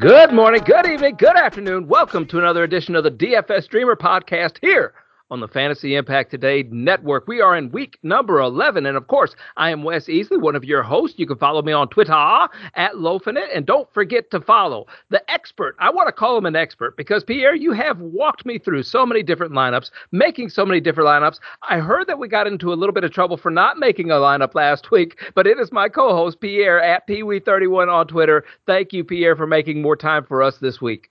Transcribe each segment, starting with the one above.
Good morning, good evening, good afternoon. Welcome to another edition of the DFS Dreamer podcast here on the Fantasy Impact Today network. We are in week number 11. And of course, I am Wes Easley, one of your hosts. You can follow me on Twitter at Lofinit. And don't forget to follow the expert. I want to call him an expert because, Pierre, you have walked me through so many different lineups, making so many different lineups. I heard that we got into a little bit of trouble for not making a lineup last week, but it is my co host, Pierre, at Peewee31 on Twitter. Thank you, Pierre, for making more time for us this week.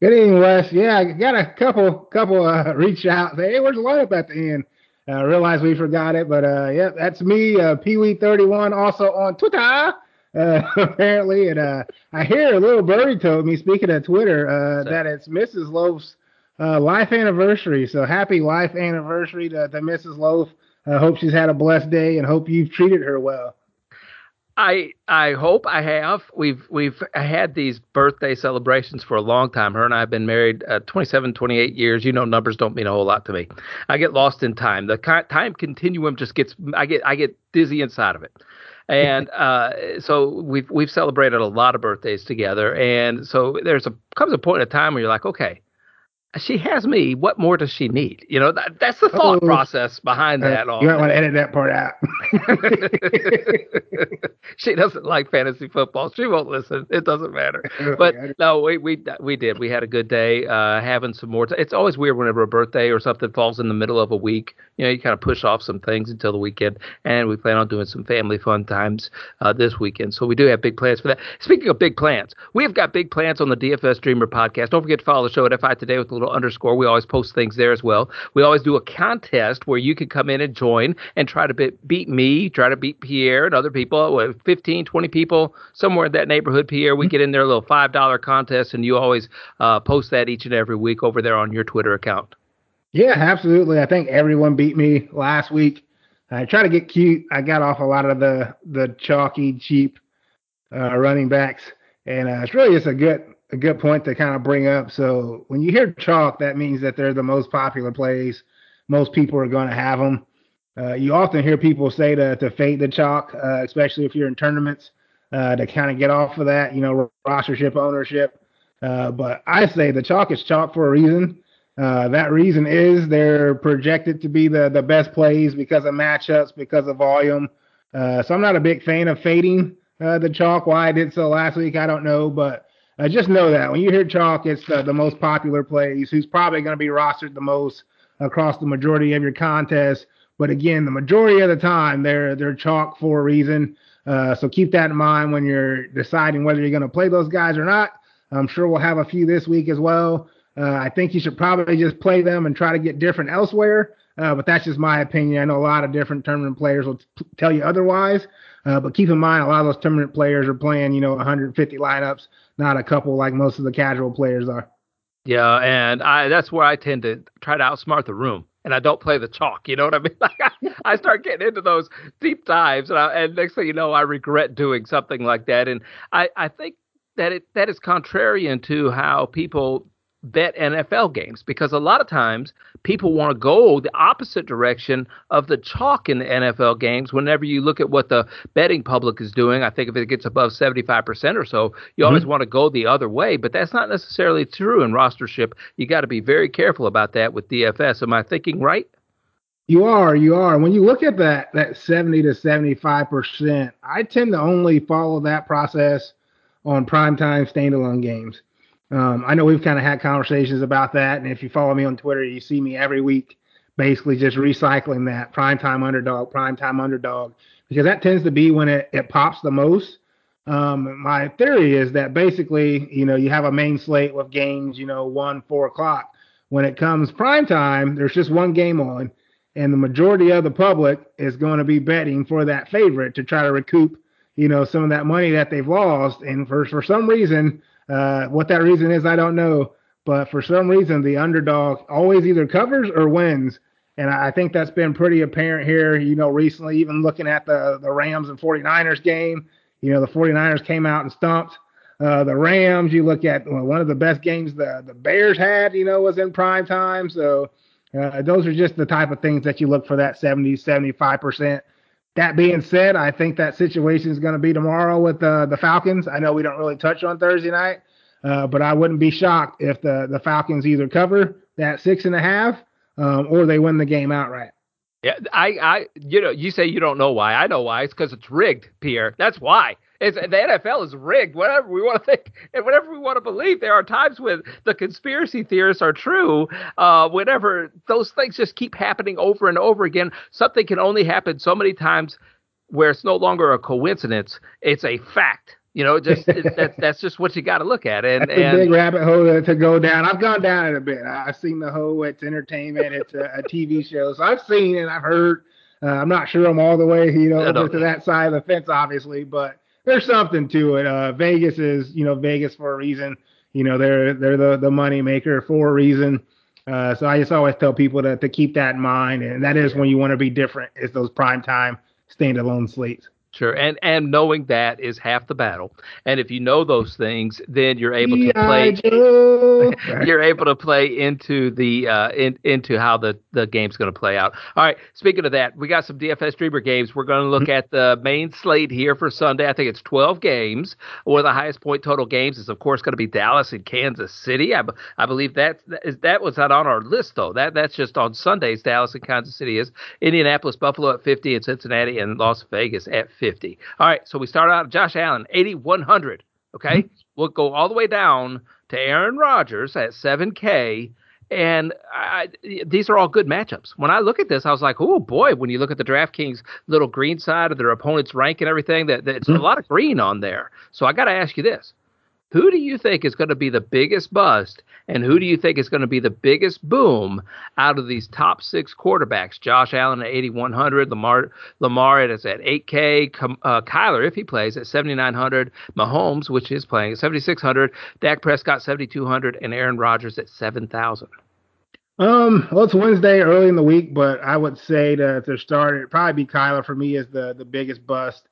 Good evening, Wes. Yeah, I got a couple couple uh, reach out. Say, hey, where's the lineup at the end? I uh, realized we forgot it, but uh, yeah, that's me, uh, Peewee31, also on Twitter. Uh, apparently, and uh, I hear a little birdie told me, speaking of Twitter, uh, that it's Mrs. Loaf's uh, life anniversary. So happy life anniversary to, to Mrs. Loaf. I hope she's had a blessed day and hope you've treated her well. I I hope I have. We've we've had these birthday celebrations for a long time. Her and I have been married uh, 27, 28 years. You know, numbers don't mean a whole lot to me. I get lost in time. The time continuum just gets I get I get dizzy inside of it. And uh, so we've we've celebrated a lot of birthdays together. And so there's a comes a point in time where you're like, okay, she has me. What more does she need? You know, that, that's the thought oh, process behind that. Uh, all you might want to edit that part out. she doesn't like fantasy football. She won't listen. It doesn't matter. But no, we we we did. We had a good day. Uh, having some more. T- it's always weird whenever a birthday or something falls in the middle of a week. You know, you kind of push off some things until the weekend, and we plan on doing some family fun times uh, this weekend. So we do have big plans for that. Speaking of big plans, we've got big plans on the DFS Dreamer podcast. Don't forget to follow the show at FI Today with little underscore. We always post things there as well. We always do a contest where you can come in and join and try to be, beat me, try to beat Pierre and other people, 15, 20 people, somewhere in that neighborhood, Pierre. We get in there a little $5 contest, and you always uh, post that each and every week over there on your Twitter account. Yeah, absolutely. I think everyone beat me last week. I try to get cute. I got off a lot of the the chalky, cheap uh, running backs, and uh, it's really just a good a good point to kind of bring up. So when you hear chalk, that means that they're the most popular plays. Most people are going to have them. Uh, you often hear people say to to fade the chalk, uh, especially if you're in tournaments, uh, to kind of get off of that, you know, rostership ownership. Uh, but I say the chalk is chalk for a reason. Uh, that reason is they're projected to be the the best plays because of matchups, because of volume. Uh, so I'm not a big fan of fading the chalk. Why I did so last week, I don't know, but uh, just know that when you hear chalk, it's the, the most popular plays, who's probably going to be rostered the most across the majority of your contests. But again, the majority of the time, they're they're chalk for a reason. Uh, so keep that in mind when you're deciding whether you're going to play those guys or not. I'm sure we'll have a few this week as well. Uh, I think you should probably just play them and try to get different elsewhere. Uh, but that's just my opinion. I know a lot of different tournament players will t- tell you otherwise. Uh, but keep in mind, a lot of those tournament players are playing, you know, 150 lineups, not a couple like most of the casual players are. Yeah, and I that's where I tend to try to outsmart the room, and I don't play the chalk. You know what I mean? Like I, I start getting into those deep dives, and, I, and next thing you know, I regret doing something like that. And I I think that it that is contrarian to how people bet NFL games because a lot of times people want to go the opposite direction of the chalk in the NFL games. Whenever you look at what the betting public is doing, I think if it gets above 75% or so, you mm-hmm. always want to go the other way, but that's not necessarily true in rostership. You got to be very careful about that with DFS. Am I thinking right? You are, you are. When you look at that that 70 to 75%, I tend to only follow that process on primetime standalone games. Um, I know we've kind of had conversations about that, and if you follow me on Twitter, you see me every week basically just recycling that prime time underdog, prime time underdog, because that tends to be when it, it pops the most. Um, my theory is that basically, you know, you have a main slate with games, you know, one, four o'clock. When it comes prime time, there's just one game on, and the majority of the public is going to be betting for that favorite to try to recoup, you know, some of that money that they've lost. And for for some reason, uh, what that reason is, I don't know. But for some reason, the underdog always either covers or wins. And I think that's been pretty apparent here, you know, recently, even looking at the, the Rams and 49ers game. You know, the 49ers came out and stumped uh, the Rams. You look at well, one of the best games the, the Bears had, you know, was in prime time. So uh, those are just the type of things that you look for that 70, 75%. That being said, I think that situation is going to be tomorrow with uh, the Falcons. I know we don't really touch on Thursday night, Uh, but I wouldn't be shocked if the the Falcons either cover that six and a half um, or they win the game outright. Yeah, I, I, you know, you say you don't know why. I know why. It's because it's rigged, Pierre. That's why. It's the NFL is rigged. Whatever we want to think and whatever we want to believe. There are times when the conspiracy theorists are true. Uh, whenever those things just keep happening over and over again, something can only happen so many times where it's no longer a coincidence. It's a fact. You know, just it, that's that's just what you got to look at. And that's and, a big rabbit hole to, to, go down. I've gone down it a bit. I've seen the whole. It's entertainment. It's a, a TV show. So I've seen and I've heard. Uh, I'm not sure I'm all the way, you know, over to that side of the fence, obviously, but there's something to it. Uh, Vegas is, you know, Vegas for a reason. You know, they're they're the the money maker for a reason. Uh, so I just always tell people to to keep that in mind, and that is when you want to be different. Is those prime time standalone slates. Sure, and and knowing that is half the battle. And if you know those things, then you're able to play. you're able to play into the uh, in, into how the the game's going to play out. All right. Speaking of that, we got some DFS Dreamer games. We're going to look mm-hmm. at the main slate here for Sunday. I think it's 12 games. One of the highest point total games is, of course, going to be Dallas and Kansas City. I, I believe that that was not on our list though. That that's just on Sundays. Dallas and Kansas City is Indianapolis, Buffalo at 50, and Cincinnati and Las Vegas at 50. All right, so we start out Josh Allen, 8,100. Okay, mm-hmm. we'll go all the way down to Aaron Rodgers at 7K. And I, these are all good matchups. When I look at this, I was like, oh boy, when you look at the DraftKings little green side of their opponent's rank and everything, that, that it's mm-hmm. a lot of green on there. So I got to ask you this who do you think is going to be the biggest bust, and who do you think is going to be the biggest boom out of these top six quarterbacks? Josh Allen at 8,100, Lamar Lamar is at 8K, uh, Kyler if he plays at 7,900, Mahomes which is playing at 7,600, Dak Prescott 7,200, and Aaron Rodgers at 7,000. Um, well, it's Wednesday early in the week, but I would say to, to start, it'd probably be Kyler for me as the the biggest bust.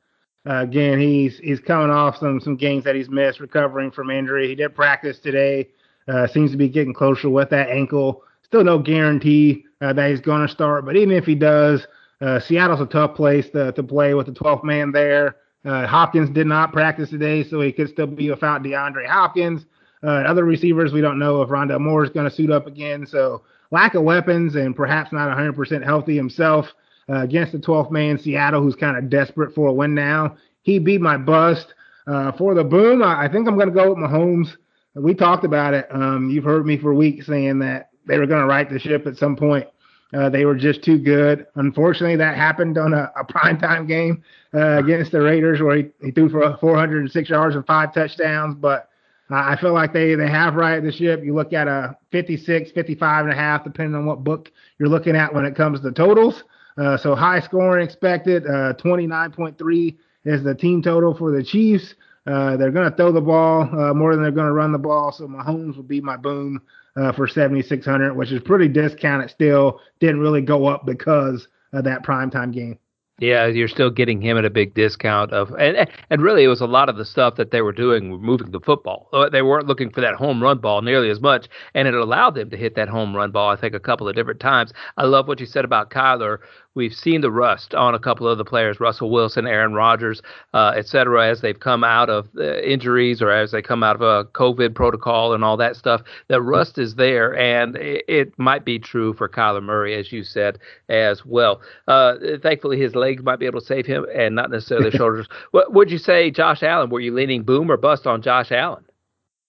Uh, again, he's he's coming off some some games that he's missed, recovering from injury. He did practice today. Uh, seems to be getting closer with that ankle. Still no guarantee uh, that he's going to start, but even if he does, uh, Seattle's a tough place to, to play with the 12th man there. Uh, Hopkins did not practice today, so he could still be without DeAndre Hopkins. Uh, other receivers, we don't know if Rondale Moore is going to suit up again. So lack of weapons and perhaps not 100% healthy himself uh, against the 12th man Seattle, who's kind of desperate for a win now. He beat my bust. Uh, for the boom, I, I think I'm going to go with Mahomes. We talked about it. Um, you've heard me for weeks saying that they were going to right the ship at some point. Uh, they were just too good. Unfortunately, that happened on a, a primetime game uh, against the Raiders where he, he threw for 406 yards and five touchdowns. But I feel like they, they have right the ship. You look at a 56, 55 and a half, depending on what book you're looking at when it comes to totals. Uh, so high scoring expected. Uh, 29.3 is the team total for the Chiefs. Uh, they're going to throw the ball uh, more than they're going to run the ball. So Mahomes will be my boom uh, for 7,600, which is pretty discounted still. Didn't really go up because of that primetime game. Yeah, you're still getting him at a big discount of, and and really it was a lot of the stuff that they were doing moving the football. They weren't looking for that home run ball nearly as much, and it allowed them to hit that home run ball. I think a couple of different times. I love what you said about Kyler We've seen the rust on a couple of the players, Russell Wilson, Aaron Rodgers, uh, et cetera, as they've come out of uh, injuries or as they come out of a COVID protocol and all that stuff. The rust is there, and it, it might be true for Kyler Murray, as you said, as well. Uh, thankfully, his legs might be able to save him and not necessarily the shoulders. What would you say, Josh Allen? Were you leaning boom or bust on Josh Allen?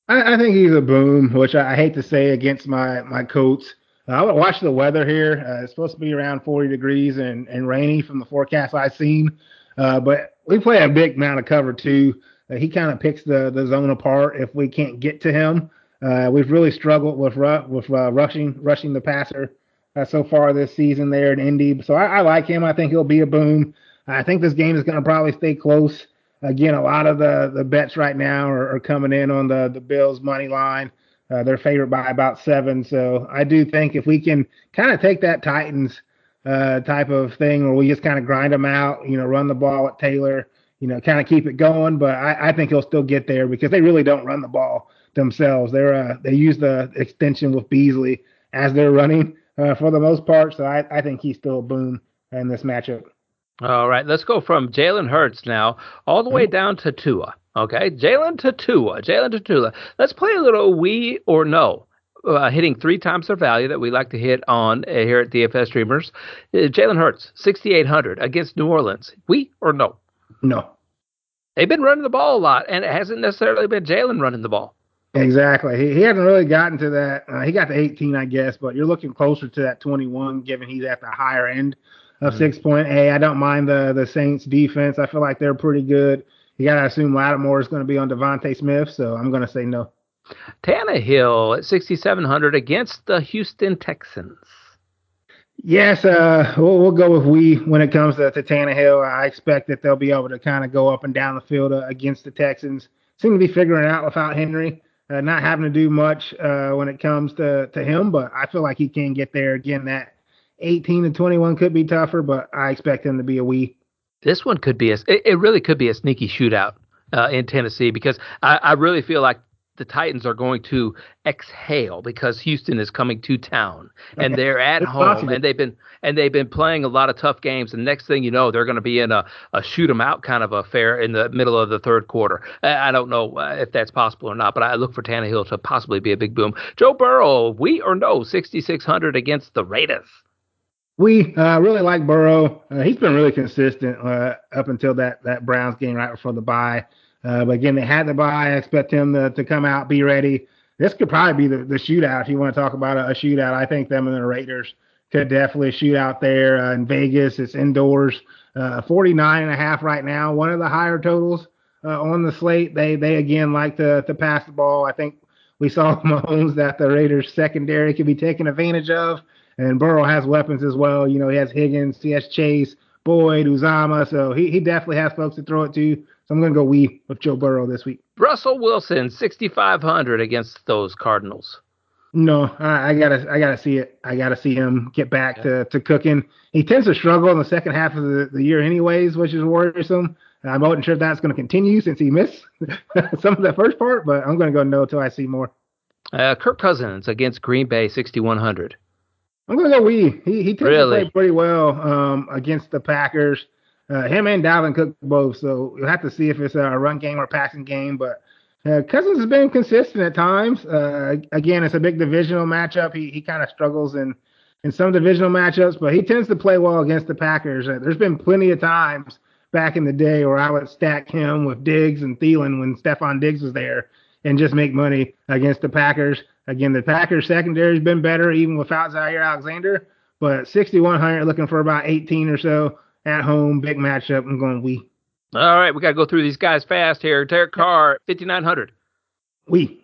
I, I think he's a boom, which I, I hate to say against my my Colts. I would watch the weather here. Uh, it's supposed to be around 40 degrees and, and rainy from the forecast I've seen. Uh, but we play a big amount of cover two. Uh, he kind of picks the, the zone apart if we can't get to him. Uh, we've really struggled with ru- with uh, rushing rushing the passer uh, so far this season there in Indy. So I, I, like him. I think he'll be a boom. I think this game is going to probably stay close. Again, a lot of the, the bets right now are, are coming in on the, the Bills money line. Uh, they're favored by about seven. So I do think if we can kind of take that Titans uh, type of thing where we just kind of grind them out, you know, run the ball at Taylor, you know, kind of keep it going. But I, I, think he'll still get there because they really don't run the ball themselves. They're uh, they use the extension with Beasley as they're running uh, for the most part. So I, I think he's still a boom in this matchup. All right, let's go from Jalen Hurts now all the way down to Tua. Okay, Jalen Tatua. Jalen Tatua. Let's play a little we or no. Uh, hitting three times their value that we like to hit on uh, here at DFS Dreamers. Uh, Jalen Hurts, 6,800 against New Orleans. We or no? No. They've been running the ball a lot, and it hasn't necessarily been Jalen running the ball. Exactly. He, he hasn't really gotten to that. Uh, he got to 18, I guess, but you're looking closer to that 21, given he's at the higher end of mm-hmm. 6.8. I don't mind the the Saints defense. I feel like they're pretty good. You got to assume Lattimore is going to be on DeVonta Smith, so I'm going to say no. Tannehill at 6,700 against the Houston Texans. Yes, uh, we'll, we'll, go with we when it comes to, to Tannehill. I expect that they'll be able to kind of go up and down the field uh, against the Texans. Seem to be figuring out without Henry, uh, not having to do much uh, when it comes to, to him, but I feel like he can get there. Again, that 18 to 21 could be tougher, but I expect him to be a we. This one could be a, it, it really could be a sneaky shootout uh, in Tennessee because I, I really feel like the Titans are going to exhale because Houston is coming to town and they're at home possible. and they've been and they've been playing a lot of tough games. And next thing you know, they're going to be in a, a shoot 'em out kind of affair in the middle of the third quarter. I don't know uh, if that's possible or not, but I look for Tannehill to possibly be a big boom. Joe Burrow, we or no, 6,600 against the Raiders. We uh, really like Burrow. Uh, he's been really consistent uh, up until that that Browns game right before the bye. Uh, but again, they had the bye. I expect him to, to come out, be ready. This could probably be the, the shootout. If you want to talk about a, a shootout, I think them and the Raiders could definitely shoot out there uh, in Vegas. It's indoors. Uh, 49 and a half right now, one of the higher totals uh, on the slate. They they again like to to pass the ball. I think we saw Mahomes that the Raiders secondary could be taken advantage of, and Burrow has weapons as well. You know he has Higgins, he has Chase, Boyd, Uzomah. so he he definitely has folks to throw it to. So I'm going to go we with Joe Burrow this week. Russell Wilson, 6,500 against those Cardinals. No, I, I, gotta, I gotta see it. I gotta see him get back yeah. to, to cooking. He tends to struggle in the second half of the, the year, anyways, which is worrisome. I'm not sure if that's going to continue since he missed some of the first part, but I'm going to go no until I see more. Uh, Kirk Cousins against Green Bay, 6,100. I'm going to go we. He he tends really? to play pretty well um, against the Packers. Uh, him and Dalvin Cook both, so you'll have to see if it's a run game or passing game. But uh, Cousins has been consistent at times. Uh, again, it's a big divisional matchup. He he kind of struggles in in some divisional matchups, but he tends to play well against the Packers. Uh, there's been plenty of times back in the day where I would stack him with Diggs and Thielen when Stefon Diggs was there and just make money against the Packers. Again, the Packers secondary has been better even without Jaire Alexander, but 6,100 looking for about 18 or so at home, big matchup. I'm going we. All right, we got to go through these guys fast here. Derek Carr, 5,900. We.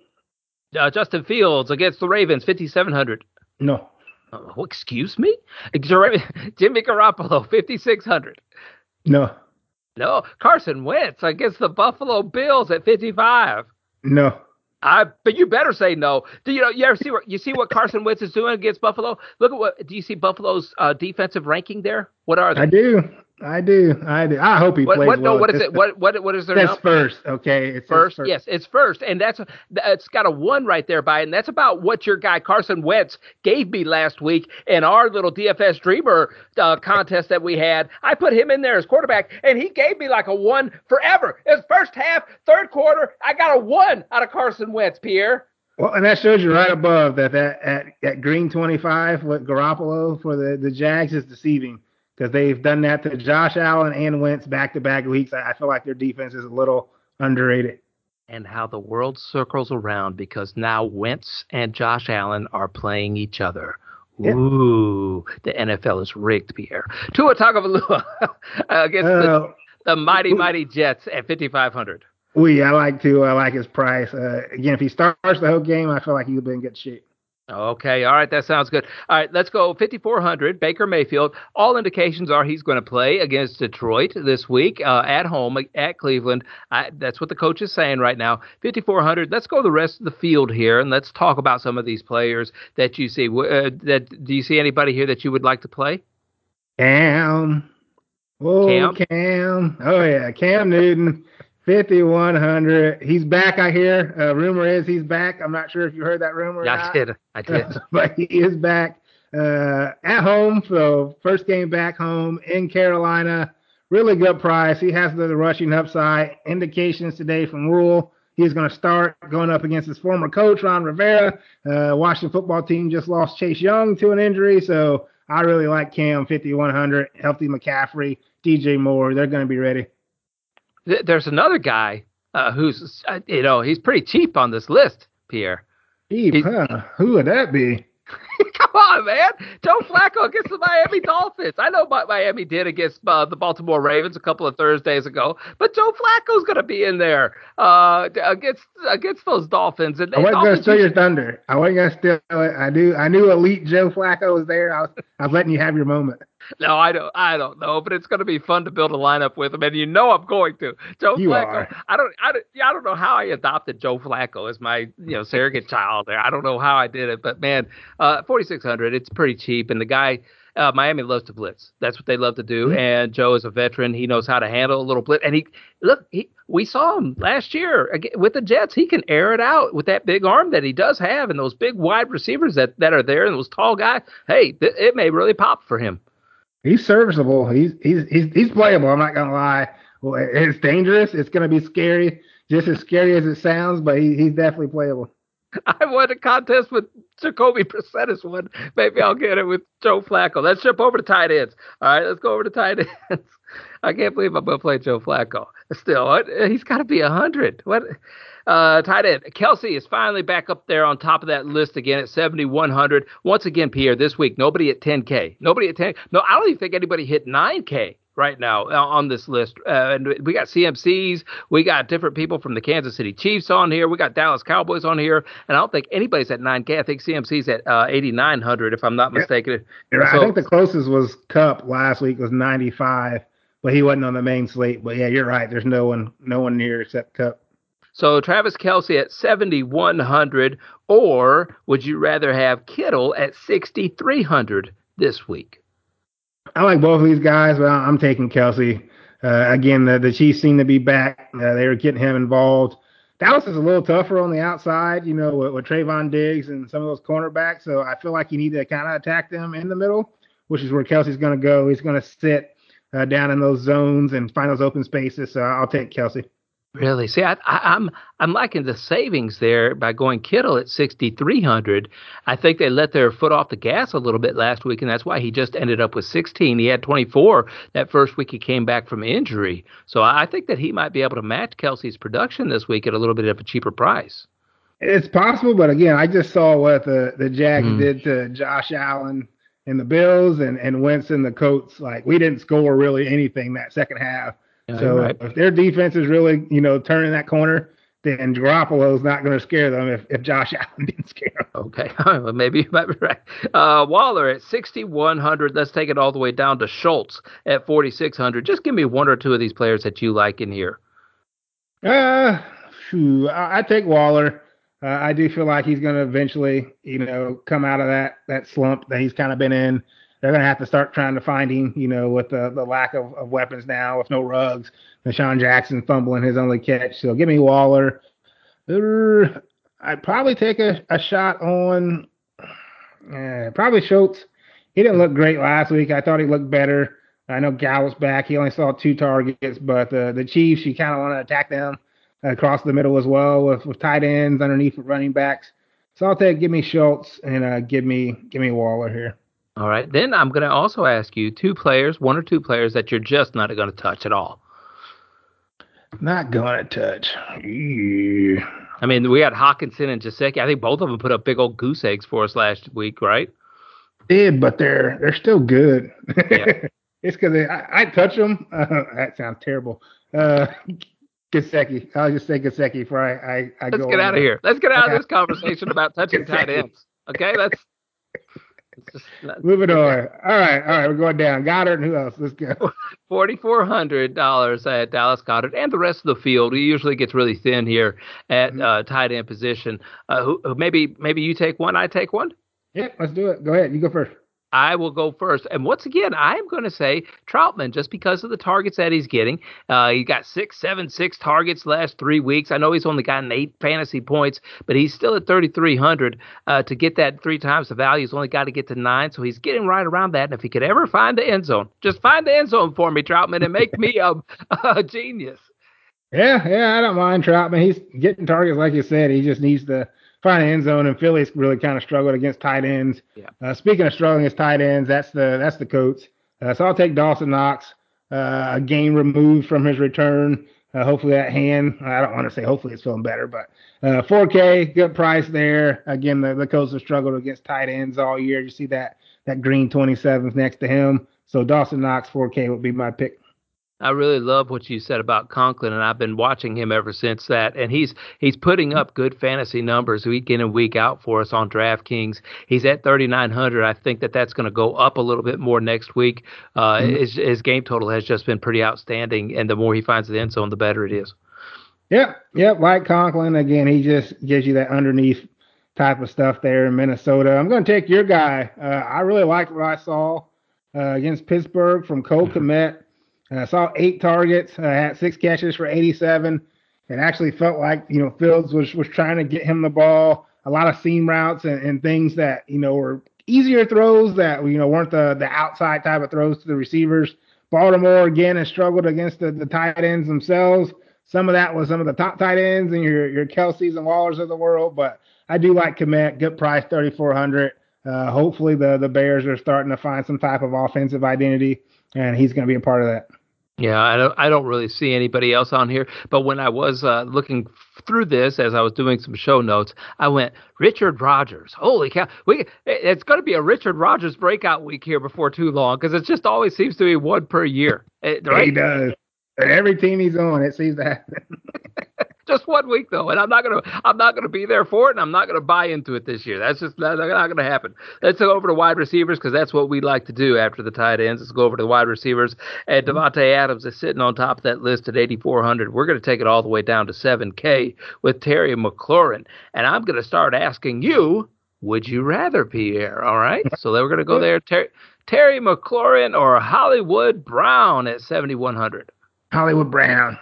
Uh, Justin Fields against the Ravens, 5,700. No. Oh, excuse me? Jimmy Garoppolo, 5,600. No. No. Carson Wentz against the Buffalo Bills at 55. No. I, but you better say no. Do you know? You ever see what you see what Carson Wentz is doing against Buffalo? Look at what. Do you see Buffalo's uh, defensive ranking there? What are they? I do. I do. I do. I hope he what, plays what, well. No, what is it? What what what is their? That's first. Okay, it's first, first. Yes, it's first, and that's it's got a one right there by it, and that's about what your guy Carson Wentz gave me last week in our little DFS Dreamer uh, contest that we had. I put him in there as quarterback, and he gave me like a one forever. His first half, third quarter, I got a one out of Carson Wentz, Pierre. Well, and that shows you right above that that at, at green 25 with Garoppolo for the, the Jags is deceiving because they've done that to Josh Allen and Wentz back to back weeks. I, feel like their defense is a little underrated. And how the world circles around because now Wentz and Josh Allen are playing each other. Yeah. Ooh, the NFL is rigged, Pierre. Tua Tagovailoa against uh, the, the mighty, mighty Jets at 5,500. We, I like to. I like his price. Uh, again, if he starts the whole game, I feel like he'll be in good shape. Okay, all right, that sounds good. All right, let's go 5400 Baker Mayfield. All indications are he's going to play against Detroit this week uh, at home at Cleveland. I, that's what the coach is saying right now. 5400. Let's go the rest of the field here and let's talk about some of these players that you see. Uh, that do you see anybody here that you would like to play? Cam. Oh, Cam. Cam. Oh yeah, Cam Newton. 5100. He's back, I hear. Uh, rumor is he's back. I'm not sure if you heard that rumor. Yeah, I did. I did. but he is back uh, at home. So, first game back home in Carolina. really good price. He has the rushing upside. Indications today from Rhule. He's going to start going up against his former coach, Ron Rivera. Uh, Washington football team just lost Chase Young to an injury. So I really like Cam 5100, Healthy McCaffrey, DJ Moore. They're going to be ready. There's another guy uh, who's, uh, you know, he's pretty cheap on this list, Pierre. Cheap, huh? Who would that be? Come on, man. Joe Flacco against the Miami Dolphins. I know what Miami did against uh, the Baltimore Ravens a couple of Thursdays ago, but Joe Flacco's going to be in there uh, against against those Dolphins. And, I wasn't going to steal your thunder. I wasn't going to steal it. I knew I knew elite Joe Flacco was there. I was, I was letting you have your moment. No, I don't. I don't know, but it's going to be fun to build a lineup with him, and you know I'm going to. Joe you Flacco. Are. I don't. I don't. Yeah, I don't know how I adopted Joe Flacco as my you know surrogate child. There. I don't know how I did it, but man, uh, 4600. It's pretty cheap, and the guy. Uh, Miami loves to blitz. That's what they love to do. Mm-hmm. And Joe is a veteran. He knows how to handle a little blitz. And he look, he, we saw him last year with the Jets. He can air it out with that big arm that he does have, and those big wide receivers that that are there, and those tall guys. Hey, th- it may really pop for him he's serviceable. He's he's he's he's playable. I'm not gonna lie. Well, it's dangerous. It's gonna be scary, just as scary as it sounds. But he, he's definitely playable. I won a contest with Jacoby Brissett as one. Maybe I'll get it with Joe Flacco. Let's jump over to tight ends. All right, let's go over to tight ends. I can't believe I'm gonna play Joe Flacco. Still, he's got to be a hundred. What? Uh, tight end Kelce is finally back up there on top of that list again at 7,100. Once again, Pierre, this week nobody at 10K. Nobody at 10. No, I don't even think anybody hit 9K right now uh, on this list. Uh, and we got CMCs, we got different people from the Kansas City Chiefs on here, we got Dallas Cowboys on here, and I don't think anybody's at 9K. I think CMC's at uh, 8,900 if I'm not mistaken. Yeah, so, I think the closest was Kupp last week was 95, but he wasn't on the main slate. But yeah, you're right. There's no one, no one near except Kupp. So Travis Kelce at 7,100, or would you rather have Kittle at 6,300 this week? I like both of these guys, but I'm taking Kelce. Uh, again, the, the Chiefs seem to be back. Uh, they were getting him involved. Dallas is a little tougher on the outside, you know, with, with Trevon Diggs and some of those cornerbacks. So I feel like you need to kind of attack them in the middle, which is where Kelce's going to go. He's going to sit uh, down in those zones and find those open spaces. So I'll take Kelce. Really? See, I, am I'm, I'm liking the savings there by going Kittle at 6,300. I think they let their foot off the gas a little bit last week, and that's why he just ended up with 16. He had 24 that first week he came back from injury. So I think that he might be able to match Kelce's production this week at a little bit of a cheaper price. It's possible, but again, I just saw what the the Jags mm. did to Josh Allen and the Bills and and Wentz and the Colts. Like we didn't score really anything that second half yeah, so right. if their defense is really, you know, turning that corner, then Garoppolo's not going to scare them if, if Josh Allen didn't scare them. Okay, well, maybe you might be right. Uh, Waller at 6,100. Let's take it all the way down to Schultz at 4,600. Just give me one or two of these players that you like in here. Uh, phew, I, I take Waller. Uh, I do feel like he's going to eventually, you know, come out of that that slump that he's kind of been in they're going to have to start trying to find him, you know, with the, the lack of, of weapons now, with no Ruggs, DeSean Jackson fumbling his only catch. So give me Waller. I'd probably take a, a shot on uh, probably Schultz. He didn't look great last week. I thought he looked better. I know Gallup's back. He only saw two targets, but the Chiefs, you kind of want to attack them across the middle as well with, with tight ends underneath running backs. So I'll take give me Schultz and uh, give me give me Waller here. All right. Then I'm going to also ask you two players, one or two players that you're just not going to touch at all. Not going to touch. Yeah. I mean, we had Hockenson and Gesicki. I think both of them put up big old goose eggs for us last week, right? Did, but they're they're still good. Yeah. it's because I, I touch them. Uh, that sounds terrible. Uh. I'll just say Gesicki before I, I, I Let's get out of here. Let's get out of this conversation about touching tight ends. Okay, let's Moving on. All right, all right, we're going down. Goedert and who else? Let's go. Forty four hundred dollars at Dallas Goedert and the rest of the field. He usually gets really thin here at mm-hmm. uh, tight end position. Uh, who, maybe maybe you take one, I take one. Yeah, let's do it. Go ahead. You go first. I will go first. And once again, I am going to say Trautman just because of the targets that he's getting. Uh, he got six, seven, six targets last three weeks. I know he's only gotten eight fantasy points, but he's still at 3,300. Uh, to get that three times the value, he's only got to get to nine. So he's getting right around that. And if he could ever find the end zone, just find the end zone for me, Trautman, and make me a, a genius. Yeah, yeah, I don't mind Trautman. He's getting targets, like you said. He just needs to find an end zone, and Philly's really kind of struggled against tight ends. Yeah. Uh, speaking of struggling against tight ends, that's the that's the coach. Uh, so I'll take Dawson Knox, uh, a game removed from his return. Uh, hopefully that hand, I don't want to say hopefully it's feeling better, but 4K, uh, good price there. Again, the, the Colts have struggled against tight ends all year. You see that that green 27th next to him. So Dawson Knox 4K would be my pick. I really love what you said about Conklin, and I've been watching him ever since that. And he's he's putting up good fantasy numbers week in and week out for us on DraftKings. He's at 3,900. I think that that's going to go up a little bit more next week. Uh, mm-hmm. his, his game total has just been pretty outstanding, and the more he finds the end zone, the better it is. Yep, yep. Like Conklin, again, he just gives you that underneath type of stuff there in Minnesota. I'm going to take your guy. Uh, I really liked what I saw uh, against Pittsburgh from Cole mm-hmm. And I saw eight targets, I had six catches for 87. It actually felt like, you know, Fields was, was trying to get him the ball, a lot of seam routes and, and things that, you know, were easier throws that, you know, weren't the, the outside type of throws to the receivers. Baltimore, again, has struggled against the, the tight ends themselves. Some of that was some of the top tight ends and your, your Kelces and Wallers of the world. But I do like Kmet, good price, 3400 uh, hopefully the the Bears are starting to find some type of offensive identity, and he's going to be a part of that. Yeah, I don't I don't really see anybody else on here. But when I was uh, looking through this as I was doing some show notes, I went Richard Rodgers. Holy cow! We it's going to be a Richard Rodgers breakout week here before too long because it just always seems to be one per year. It, right? He does. Every team he's on, it seems to happen. just one week though, and I'm not gonna I'm not gonna be there for it, and I'm not gonna buy into it this year. That's just not, not gonna happen. Let's go over to wide receivers because that's what we like to do after the tight ends. Let's go over to the wide receivers. And mm-hmm. Adams is sitting on top of that list at 8,400. We're gonna take it all the way down to 7K with Terry McLaurin, and I'm gonna start asking you, would you rather, Pierre? All right, so then we're gonna go there, Terry. Terry McLaurin or Hollywood Brown at 7,100? Hollywood Brown.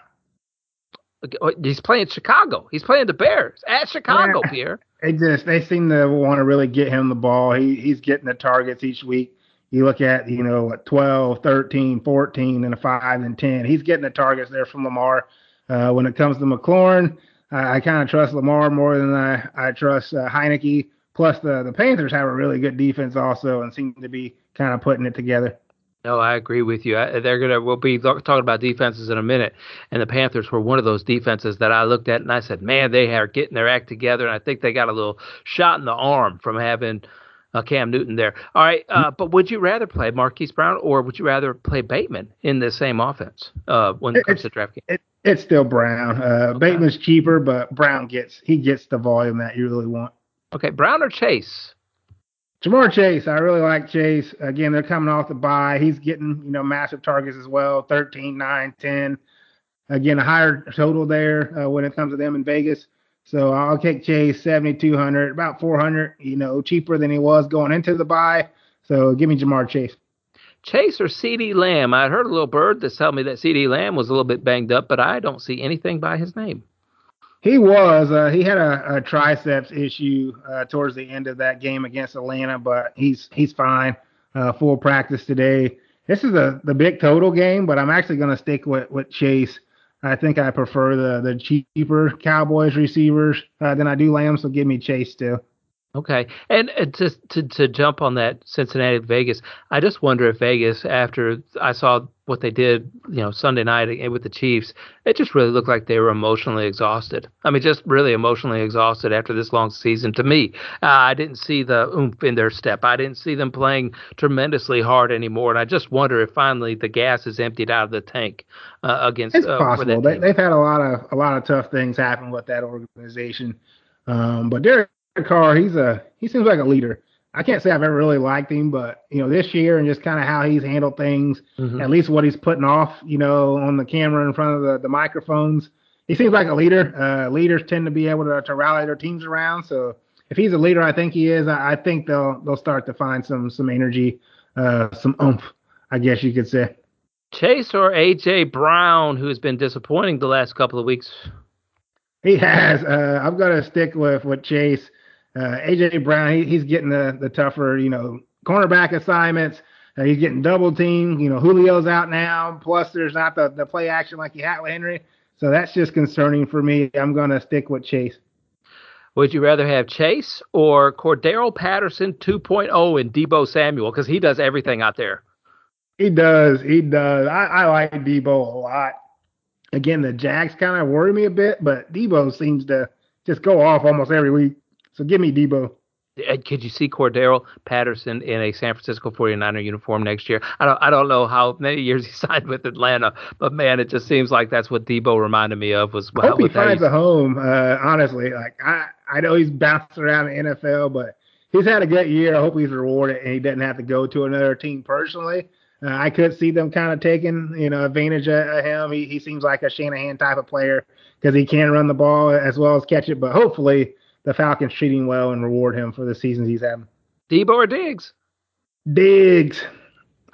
He's playing Chicago. He's playing the Bears at Chicago, yeah. Pierre. They just they seem to want to really get him the ball. He he's getting the targets each week. You look at, you know, 12, 13, 14, and a 5 and 10. He's getting the targets there from Lamar. Uh, when it comes to McLaurin, I, I kind of trust Lamar more than I, I trust uh, Heinicke. Plus, the, the Panthers have a really good defense also and seem to be kind of putting it together. No, I agree with you. They're gonna. We'll be talking about defenses in a minute, and the Panthers were one of those defenses that I looked at and I said, "Man, they are getting their act together." And I think they got a little shot in the arm from having uh, Cam Newton there. All right, uh, but would you rather play Marquise Brown or would you rather play Bateman in the same offense uh, when it comes it's, to DraftKings? It, it's still Brown. Uh, okay. Bateman's cheaper, but Brown gets he gets the volume that you really want. Okay, Brown or Chase? Ja'Marr Chase, I really like Chase. Again, they're coming off the bye. He's getting, you know, massive targets as well 13, 9, 10. Again, a higher total there uh, when it comes to them in Vegas. So I'll take Chase 7,200, about 400, you know, cheaper than he was going into the bye. So give me Ja'Marr Chase. Chase or CeeDee Lamb? I heard a little bird that told me that CeeDee Lamb was a little bit banged up, but I don't see anything by his name. He was. Uh, he had a, a triceps issue uh, towards the end of that game against Atlanta, but he's he's fine. Uh, full practice today. This is a the big total game, but I'm actually going to stick with with Chase. I think I prefer the the cheaper Cowboys receivers uh, than I do Lamb, so give me Chase too. Okay, and uh, to to to jump on that Cincinnati Vegas, I just wonder if Vegas, after I saw what they did, you know, Sunday night with the Chiefs, it just really looked like they were emotionally exhausted. I mean, just really emotionally exhausted after this long season. To me, uh, I didn't see the oomph in their step. I didn't see them playing tremendously hard anymore, and I just wonder if finally the gas is emptied out of the tank uh, against. It's uh, possible. They, have had a lot of a lot of tough things happen with that organization, um, but Derek Carr, he's a he seems like a leader. I can't say I've ever really liked him, but you know, this year and just kind of how he's handled things, mm-hmm. at least what he's putting off, you know, on the camera in front of the, the microphones, he seems like a leader. Uh, leaders tend to be able to, to rally their teams around. So if he's a leader, I think he is. I, I think they'll they'll start to find some some energy, uh, some oomph, I guess you could say. Chase or AJ Brown, who's been disappointing the last couple of weeks. He has. Uh, I'm gonna stick with with Chase. Uh, AJ Brown, he, he's getting the the tougher, you know, cornerback assignments. Uh, he's getting double teamed. You know, Julio's out now. Plus, there's not the, the play action like you had with Henry. So that's just concerning for me. I'm going to stick with Chase. Would you rather have Chase or Cordarrelle Patterson 2.0 and Deebo Samuel? Because he does everything out there. He does. He does. I, I like Deebo a lot. Again, the Jags kind of worry me a bit, but Deebo seems to just go off almost every week. So give me Deebo. Could you see Cordarrelle Patterson in a San Francisco 49er uniform next year? I don't I don't know how many years he signed with Atlanta, but man, it just seems like that's what Deebo reminded me of. Was I hope he finds a home. Uh, honestly, like I I know he's bounced around the NFL, but he's had a good year. I hope he's rewarded and he doesn't have to go to another team personally. Uh, I could see them kind of taking you know advantage of him. He he seems like a Shanahan type of player because he can run the ball as well as catch it. But hopefully the Falcons treat him well and reward him for the seasons he's had. Deebo or Diggs? Diggs.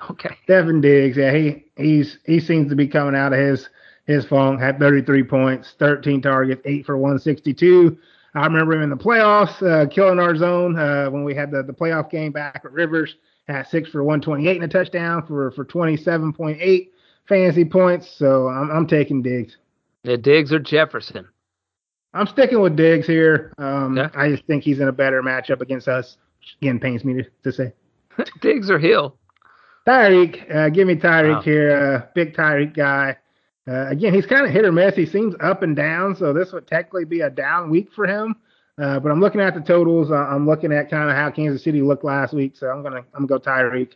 Okay. Stefon Diggs. Yeah, he he's he seems to be coming out of his his funk. Had 33 points, 13 targets, eight for 162. I remember him in the playoffs, uh, killing our zone uh, when we had the, the playoff game back at Rivers. Had six for 128 and a touchdown for for 27.8 fantasy points. So I'm I'm taking Diggs. Yeah, Diggs or Jefferson. I'm sticking with Diggs here. Um, yeah. I just think he's in a better matchup against us. Again, pains me to, to say. Diggs or Hill? Tyreek. Uh, give me Tyreek wow. here. Uh, big Tyreek guy. Uh, again, he's kind of hit or miss. He seems up and down, so this would technically be a down week for him. Uh, but I'm looking at the totals. I'm looking at kind of how Kansas City looked last week, so I'm gonna I'm gonna go Tyreek.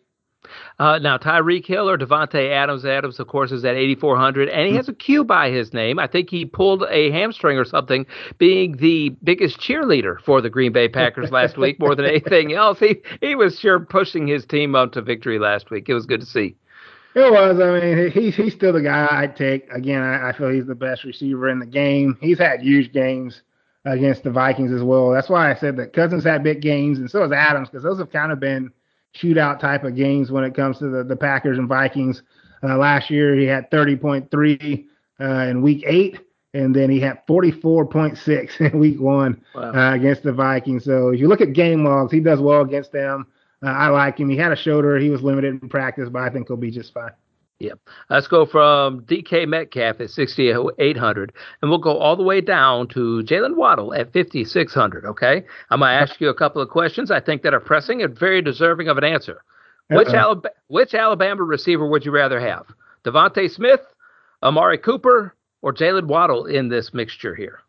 Uh, now, Tyreek Hill or Davante Adams. Adams, of course, is at 8,400, and he has a Q by his name. I think he pulled a hamstring or something, being the biggest cheerleader for the Green Bay Packers last week more than anything else. He he was sure pushing his team up to victory last week. It was good to see. It was. I mean, he's he's still the guy I'd take. Again, I, I feel he's the best receiver in the game. He's had huge games against the Vikings as well. That's why I said that Cousins had big games, and so has Adams, because those have kind of been – shootout type of games when it comes to the, the Packers and Vikings. Uh, last year he had 30.3 uh, in week eight, and then he had 44.6 in week one wow. uh, against the Vikings. So if you look at game logs, he does well against them. Uh, I like him. He had a shoulder. He was limited in practice, but I think he'll be just fine. Yep. Let's go from DK Metcalf at 6,800, and we'll go all the way down to Jaylen Waddle at 5,600. Okay. I'm going to ask you a couple of questions I think that are pressing and very deserving of an answer. Which, Alabama, which Alabama receiver would you rather have? DeVonta Smith, Amari Cooper, or Jaylen Waddle in this mixture here?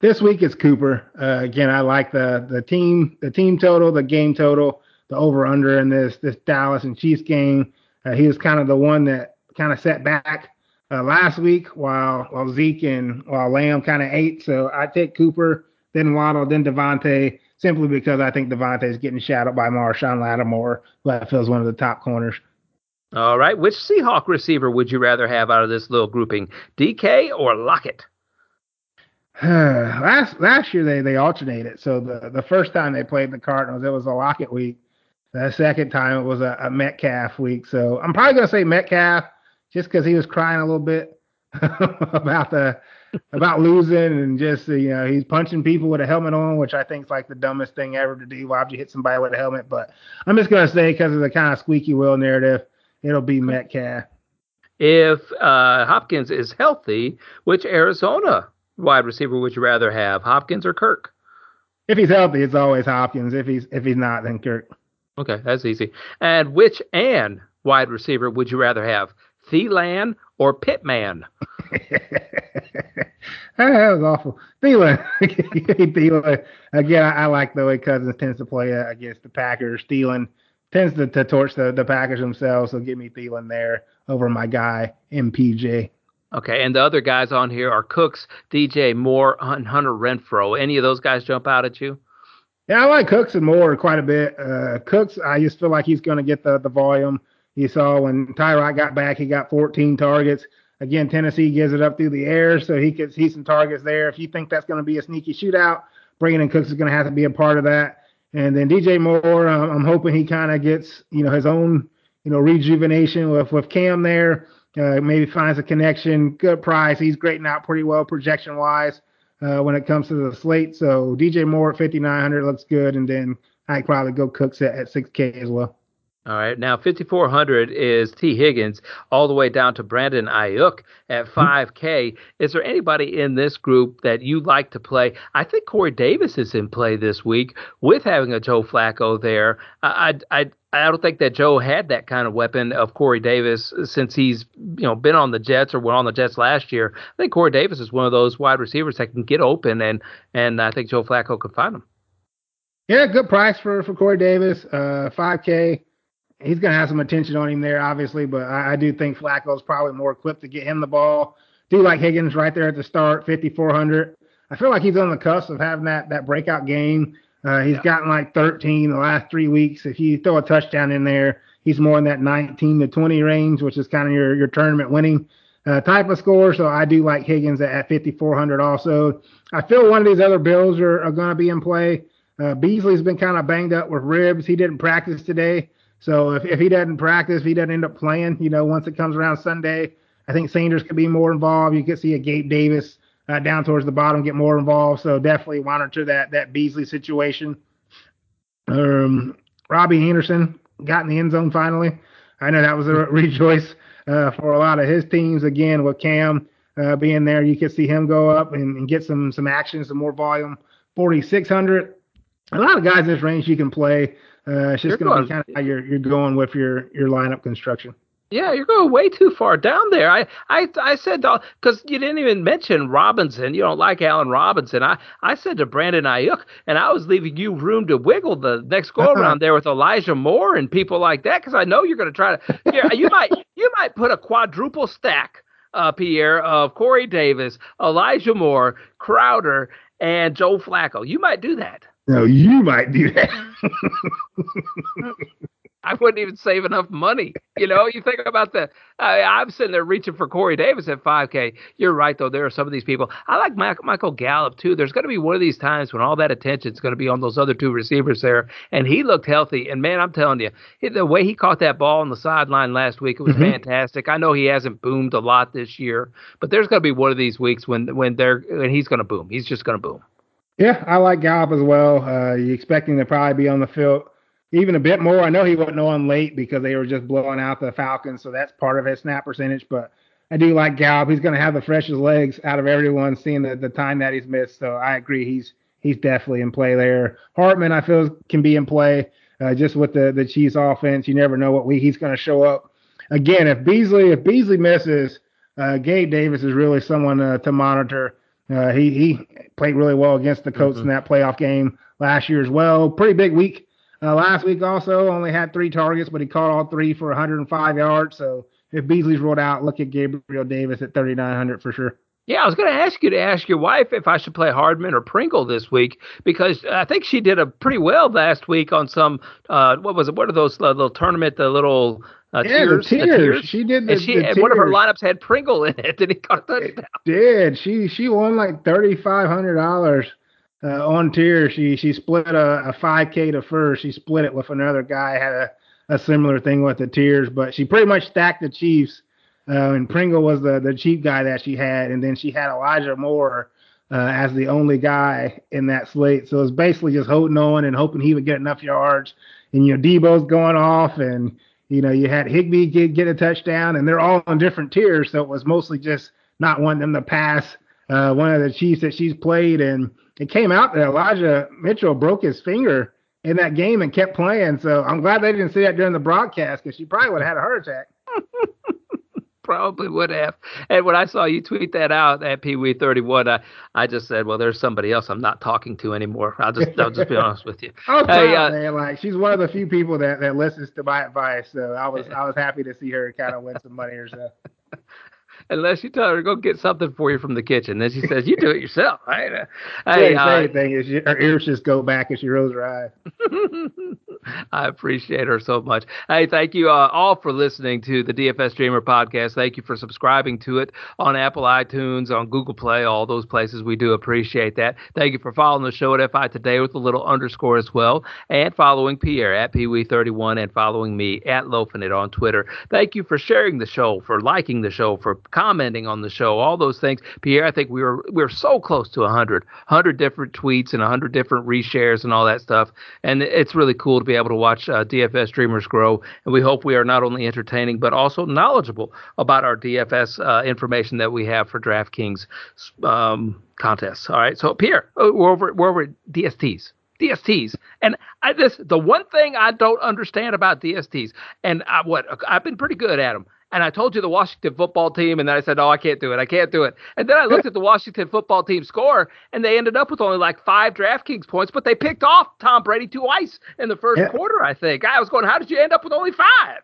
This week it's Cooper. Uh, again, I like the the team the team total, the game total, the over under in this this Dallas and Chiefs game. Uh, he was kind of the one that kind of sat back uh, last week while while Zeke and while Lamb kind of ate. So I take Cooper, then Waddle, then DeVonta, simply because I think DeVonta is getting shadowed by Marshon Lattimore, who I feel is one of the top corners. All right. Which Seahawk receiver would you rather have out of this little grouping, DK or Lockett? last last year they they alternated. So the the first time they played the Cardinals, it was a Lockett week. The second time it was a, a Metcalf week. So I'm probably gonna say Metcalf just because he was crying a little bit about the about losing and just you know he's punching people with a helmet on, which I think is like the dumbest thing ever to do. Why would you hit somebody with a helmet? But I'm just gonna say because of the kind of squeaky wheel narrative, it'll be Metcalf. If uh, Hopkins is healthy, which Arizona wide receiver would you rather have, Hopkins or Kirk? If he's healthy, it's always Hopkins. If he's if he's not, then Kirk. Okay, that's easy. And which and wide receiver would you rather have, Thielen or Pittman? that was awful. Thielen. Thielen. Again, I, I, like the way Cousins tends to play uh, against the Packers. Thielen tends to, to torch the, the Packers themselves, so give me Thielen there over my guy, MPJ. Okay, and the other guys on here are Cooks, DJ Moore, and Hunter Renfrow. Any of those guys jump out at you? Yeah, I like Cooks and Moore quite a bit. Uh, Cooks, I just feel like he's going to get the, the volume. You saw when Tyrod got back, he got 14 targets. Again, Tennessee gives it up through the air, so he could see some targets there. If you think that's going to be a sneaky shootout, Brandin Cooks is going to have to be a part of that. And then DJ Moore, um, I'm hoping he kind of gets you know his own you know rejuvenation with with Cam there. Uh, maybe finds a connection. Good price. He's grading out pretty well projection wise uh, when it comes to the slate. So DJ Moore at 5,900 looks good, and then I'd probably go Cooks at, at 6K as well. All right. Now, 5,400 is Tee Higgins, all the way down to Brandon Aiyuk at 5K. Mm-hmm. Is there anybody in this group that you like to play? I think Corey Davis is in play this week with having a Joe Flacco there. I, I, I don't think that Joe had that kind of weapon of Corey Davis since he's you know been on the Jets or were on the Jets last year. I think Corey Davis is one of those wide receivers that can get open, and and I think Joe Flacco could find him. Yeah, good price for for Corey Davis. Uh, 5K he's going to have some attention on him there, obviously, but I, I do think Flacco is probably more equipped to get him the ball. Do like Higgins right there at the start, 5,400. I feel like he's on the cusp of having that that breakout game. Uh, he's yeah. gotten like 13 the last three weeks. If you throw a touchdown in there, he's more in that 19 to 20 range, which is kind of your your tournament winning uh, type of score. So I do like Higgins at, at 5,400 also. I feel one of these other Bills are, are going to be in play. Uh, Beasley's been kind of banged up with ribs. He didn't practice today. So if, if he doesn't practice, if he doesn't end up playing, you know, once it comes around Sunday, I think Sanders could be more involved. You could see a Gabe Davis uh, down towards the bottom get more involved. So definitely monitor that that Beasley situation. Um, Robbie Anderson got in the end zone finally. I know that was a rejoice uh, for a lot of his teams. Again, with Cam uh, being there, you could see him go up and, and get some some action, some more volume. 4600. A lot of guys in this range you can play. Uh, it's just going to be kind of how you're you're going with your your lineup construction. Yeah, you're going way too far down there. I I I said because you didn't even mention Robinson. You don't like Allen Robinson. I I said to Brandon Aiyuk, and I was leaving you room to wiggle the next go around there with Elijah Moore and people like that because I know you're going to try to. Yeah, you might you might put a quadruple stack. Uh, Pierre of Corey Davis, Elijah Moore, Crowder, and Joe Flacco. You might do that. No, you might do that. I wouldn't even save enough money. You know, you think about the. I, I'm sitting there reaching for Corey Davis at 5K. You're right, though. There are some of these people. I like Mac, Michael Gallup too. There's going to be one of these times when all that attention is going to be on those other two receivers there, and he looked healthy. And man, I'm telling you, the way he caught that ball on the sideline last week, it was mm-hmm. fantastic. I know he hasn't boomed a lot this year, but there's going to be one of these weeks when when they're when he's going to boom. He's just going to boom. Yeah, I like Gallup as well. Uh, you expecting to probably be on the field even a bit more. I know he wasn't on late because they were just blowing out the Falcons, so that's part of his snap percentage. But I do like Gallup. He's going to have the freshest legs out of everyone, seeing the, the time that he's missed. So I agree. He's he's definitely in play there. Hardman, I feel, can be in play uh, just with the the Chiefs offense. You never know what week he's going to show up. Again, if Beasley if Beasley misses, uh, Gabe Davis is really someone uh, to monitor. Uh, he he played really well against the Colts mm-hmm. in that playoff game last year as well. Pretty big week uh, last week also only had three targets, but he caught all three for 105 yards. So if Beasley's rolled out, look at Gabriel Davis at 3,900 for sure. Yeah, I was going to ask you to ask your wife if I should play Hardman or Pringle this week because I think she did a pretty well last week on some uh, what was it? What are those uh, little tournament? The little uh, yeah, tiers, the tiers. The tiers. She did. The, and, she, and one of her lineups had Pringle in it, and he caught a touchdown. It did she? She won like thirty five hundred dollars uh, on tier. She she split a, a 5K to first. She split it with another guy. Had a, a similar thing with the tiers, but she pretty much stacked the Chiefs. Uh, and Pringle was the the cheap guy that she had, and then she had Elijah Moore uh, as the only guy in that slate. So it's basically just holding on and hoping he would get enough yards. And you know, Deebo's going off, and you know, you had Higbee get, get a touchdown, and they're all on different tiers. So it was mostly just not wanting them to pass uh, one of the Chiefs that she's played. And it came out that Elijah Mitchell broke his finger in that game and kept playing. So I'm glad they didn't see that during the broadcast because she probably would have had a heart attack. probably would have. And when I saw you tweet that out at Pee Wee 31, I, I just said, well, there's somebody else I'm not talking to anymore. I'll just I'll just be honest with you. oh, hey, uh, man. Like she's one of the few people that, that listens to my advice. So I was I was happy to see her kind of win some money herself. Unless you tell her to go get something for you from the kitchen. Then she says, "You do it yourself." Right? Uh, hey, uh, same thing is her ears just go back as she rolls her eyes. I appreciate her so much. Hey, thank you uh, all for listening to the DFS Dreamer podcast. Thank you for subscribing to it on Apple iTunes, on Google Play, all those places. We do appreciate that. Thank you for following the show at FI Today with a little underscore as well, and following Pierre at PeeWee31 and following me at Lofinit on Twitter. Thank you for sharing the show, for liking the show, for commenting on the show, all those things. Pierre, I think we were we are so close to 100, 100 different tweets and 100 different reshares and all that stuff. And it's really cool to be able to watch uh, DFS Dreamers grow. And we hope we are not only entertaining, but also knowledgeable about our DFS uh, information that we have for DraftKings um, contests. All right. So, Pierre, uh, we're over, we're over DSTs. DSTs. And I this the one thing I don't understand about DSTs, and I what I've been pretty good at them and I told you the Washington football team, and then I said, "Oh, I can't do it. I can't do it." And then I looked at the Washington football team score, and they ended up with only like five DraftKings points, but they picked off Tom Brady twice in the first yeah. quarter. I think I was going, "How did you end up with only five?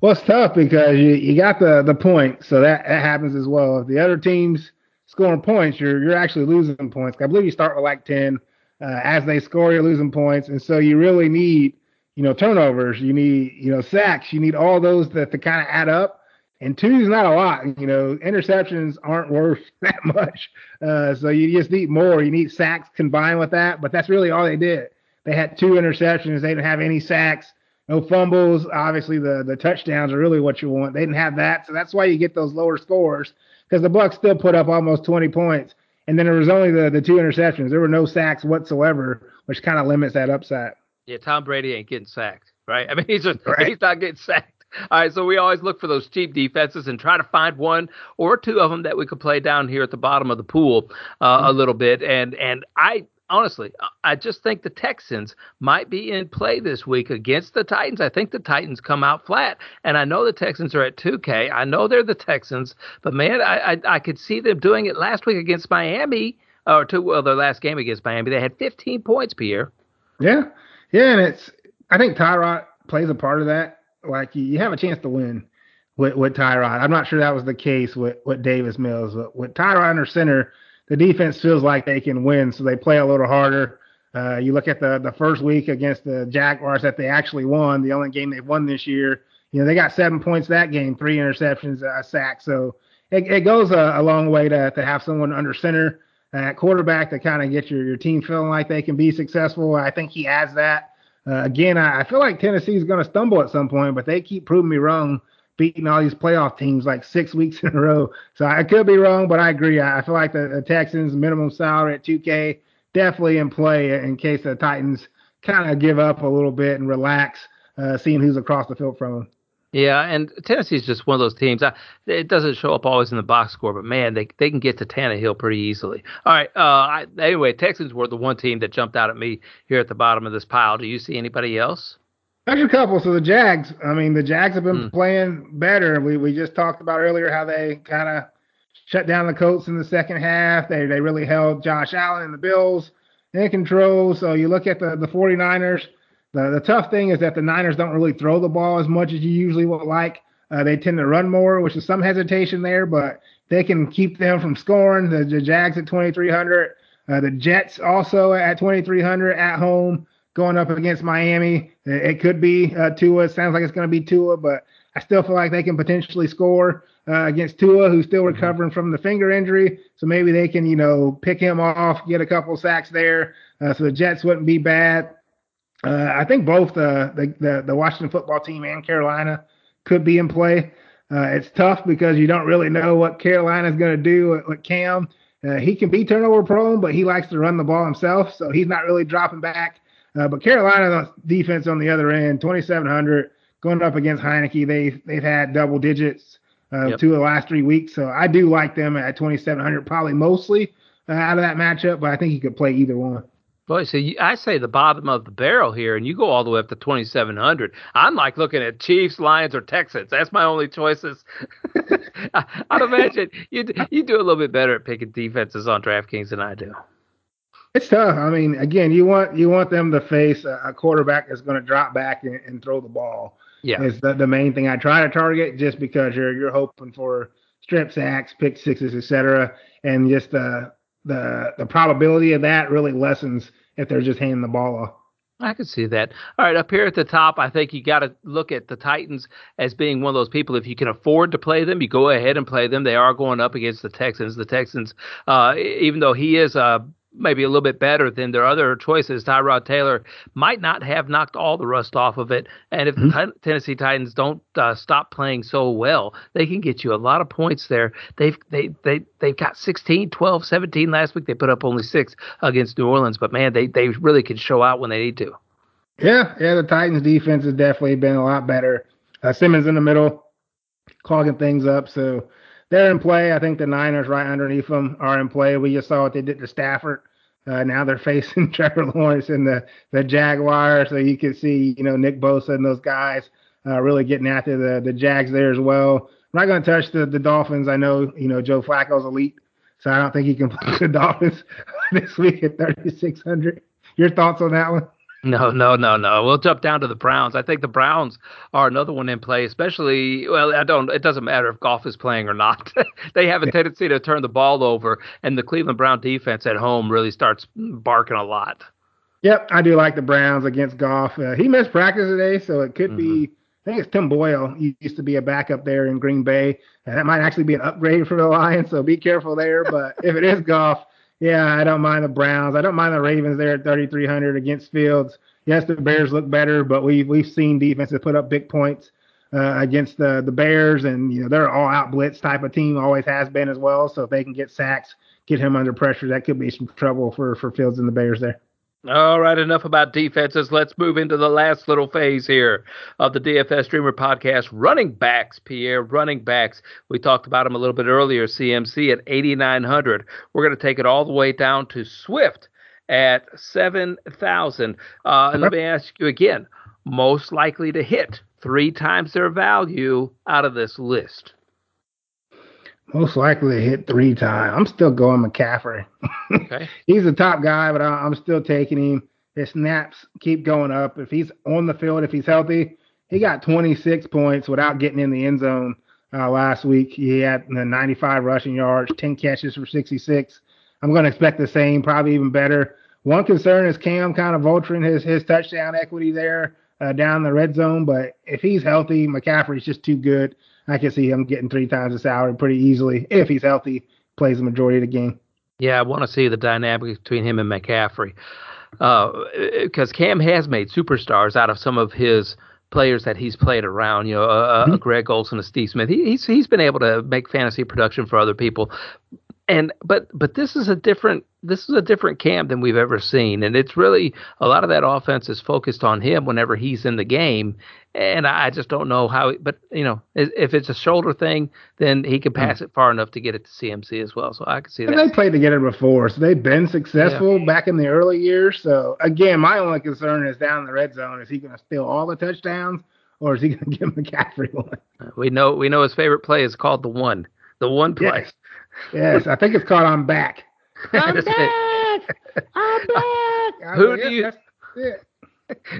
Well, it's tough because you, you got the the point, so that, that happens as well. If the other teams scoring points, you're you're actually losing points. I believe you start with like ten. Uh, as they score, you're losing points, and so you really need you know, turnovers, you need, you know, sacks, you need all those that to kind of add up. And two is not a lot. You know, interceptions aren't worth that much. Uh, so you just need more. You need sacks combined with that. But that's really all they did. They had two interceptions. They didn't have any sacks, no fumbles. Obviously, the the touchdowns are really what you want. They didn't have that, so that's why you get those lower scores. Because the Bucks still put up almost 20 points, and then there was only the the two interceptions. There were no sacks whatsoever, which kind of limits that upside. Yeah, Tom Brady ain't getting sacked, right? I mean, he's just right. he's not getting sacked. All right, so we always look for those cheap defenses and try to find one or two of them that we could play down here at the bottom of the pool uh, mm-hmm. a little bit. And and I honestly, I just think the Texans might be in play this week against the Titans. I think the Titans come out flat, and I know the Texans are at 2K. I know they're the Texans, but man, I I, I could see them doing it last week against Miami, or two well their last game against Miami. They had 15 points, Pierre. Yeah, yeah, and it's I think Tyrod plays a part of that. Like you, you have a chance to win with, with Tyrod. I'm not sure that was the case with, with Davis Mills. But with Tyrod under center, the defense feels like they can win, so they play a little harder. Uh, you look at the the first week against the Jaguars that they actually won, the only game they've won this year. You know they got seven points that game, three interceptions, a sack. So it, it goes a, a long way to to have someone under center at quarterback to kind of get your, your team feeling like they can be successful. I think he has that. Uh, again, I, I, feel like Tennessee is going to stumble at some point, but they keep proving me wrong, beating all these playoff teams like six weeks in a row. So I could be wrong, but I agree. I, I feel like the, the, Texans minimum salary at 2K definitely in play in case the Titans kind of give up a little bit and relax, uh, seeing who's across the field from them. Yeah, and Tennessee is just one of those teams. I, it doesn't show up always in the box score, but man, they they can get to Tannehill pretty easily. All right. Uh, I, anyway, Texans were the one team that jumped out at me here at the bottom of this pile. Do you see anybody else? There's a couple. So the Jags. I mean, the Jags have been mm. playing better. We we just talked about earlier how they kind of shut down the Colts in the second half. They they really held Josh Allen and the Bills in control. So you look at the the 49ers the, the tough thing is that the Niners don't really throw the ball as much as you usually would like. Uh, they tend to run more, which is some hesitation there, but they can keep them from scoring. The, the Jags at 2,300, uh, the Jets also at 2,300 at home, going up against Miami. It, could be uh, Tua. It sounds like it's going to be Tua, but I still feel like they can potentially score uh, against Tua, who's still mm-hmm. recovering from the finger injury. So maybe they can, you know, pick him off, get a couple sacks there. Uh, so the Jets wouldn't be bad. Uh, I think both uh, the, the, the Washington football team and Carolina could be in play. Uh, it's tough because you don't really know what Carolina's going to do with, with Cam. Uh, he can be turnover prone, but he likes to run the ball himself, so he's not really dropping back. Uh, but Carolina defense on the other end, 2,700 going up against Heinicke. They've they've had double digits uh, yep. two of the last three weeks, so I do like them at 2,700, probably mostly out of that matchup. But I think he could play either one. Boy, so you, I say the bottom of the barrel here, and you go all the way up to 2,700. I'm like looking at Chiefs, Lions, or Texans. That's my only choices. I, would imagine you you do a little bit better at picking defenses on DraftKings than I do. It's tough. I mean, again, you want you want them to face a, a quarterback that's going to drop back and, and, throw the ball. Yeah, is the, the main thing I try to target, just because you're you're hoping for strip sacks, pick sixes, etc. And just the the the probability of that really lessens if they're just handing the ball off. I can see that. All right, up here at the top, I think you got to look at the Titans as being one of those people. If you can afford to play them, you go ahead and play them. They are going up against the Texans. The Texans, uh, even though he is a maybe a little bit better than their other choices. Tyrod Taylor might not have knocked all the rust off of it. And if mm-hmm. the Tennessee Titans don't uh, stop playing so well, they can get you a lot of points there. They've they they they've got 16, 12, 17 last week. They put up only 6 against New Orleans, but man, they they really can show out when they need to. Yeah, yeah, the Titans defense has definitely been a lot better. Uh, Simmons in the middle clogging things up, so they're in play. I think the Niners right underneath them are in play. We just saw what they did to Stafford. Uh, now they're facing Trevor Lawrence and the the Jaguars, so you can see you know Nick Bosa and those guys uh, really getting after the the Jags there as well. I'm not going to touch the the Dolphins. I know you know Joe Flacco's elite, so I don't think he can play the Dolphins this week at 3600. Your thoughts on that one? No, no, no, no. We'll jump down to the Browns. I think the Browns are another one in play, especially. Well, I don't. It doesn't matter if Goff is playing or not. they have a tendency to turn the ball over, and the Cleveland Brown defense at home really starts barking a lot. Yep, I do like the Browns against Goff. Uh, he missed practice today, so it could mm-hmm. be. I think it's Tim Boyle. He used to be a backup there in Green Bay, and that might actually be an upgrade for the Lions. So be careful there. But if it is Goff, yeah, I don't mind the Browns. I don't mind the Ravens there at 3,300 against Fields. Yes, the Bears look better, but we've we've seen defenses put up big points uh, against the the Bears, and you know they're all out blitz type of team, always has been as well. So if they can get sacks, get him under pressure, that could be some trouble for for Fields and the Bears there. All right, enough about defenses. Let's move into the last little phase here of the DFS Dreamer podcast. Running backs, Pierre, running backs. We talked about them a little bit earlier. CMC at 8,900. We're going to take it all the way down to Swift at 7,000. Uh, and let me ask you again most likely to hit three times their value out of this list. Most likely hit three times. I'm still going McCaffrey. Okay. he's the top guy, but I'm still taking him. His snaps keep going up. If he's on the field, if he's healthy, he got 26 points without getting in the end zone uh, last week. He had 95 rushing yards, 10 catches for 66. I'm going to expect the same, probably even better. One concern is Cam kind of vulturing his his touchdown equity there uh, down the red zone, but if he's healthy, McCaffrey's just too good. I can see him getting three times the salary pretty easily if he's healthy, plays the majority of the game. Yeah, I want to see the dynamic between him and McCaffrey because uh, Cam has made superstars out of some of his players that he's played around. You know, uh, mm-hmm. Greg Olsen, a Steve Smith. He, he's he's been able to make fantasy production for other people, and but but this is a different this is a different Cam than we've ever seen, and it's really a lot of that offense is focused on him whenever he's in the game, and I just don't know how. But you know, if it's a shoulder thing, then he can pass mm. it far enough to get it to CMC as well. So I can see and that. they played together before, so they've been successful yeah. back in the early years. So again, my only concern is down in the red zone. Is he going to steal all the touchdowns, or is he going to give McCaffrey one? We know we know his favorite play is called the one, the one play. Yes yes, I think it's called I'm Back. I'm back. I'm back. Who do you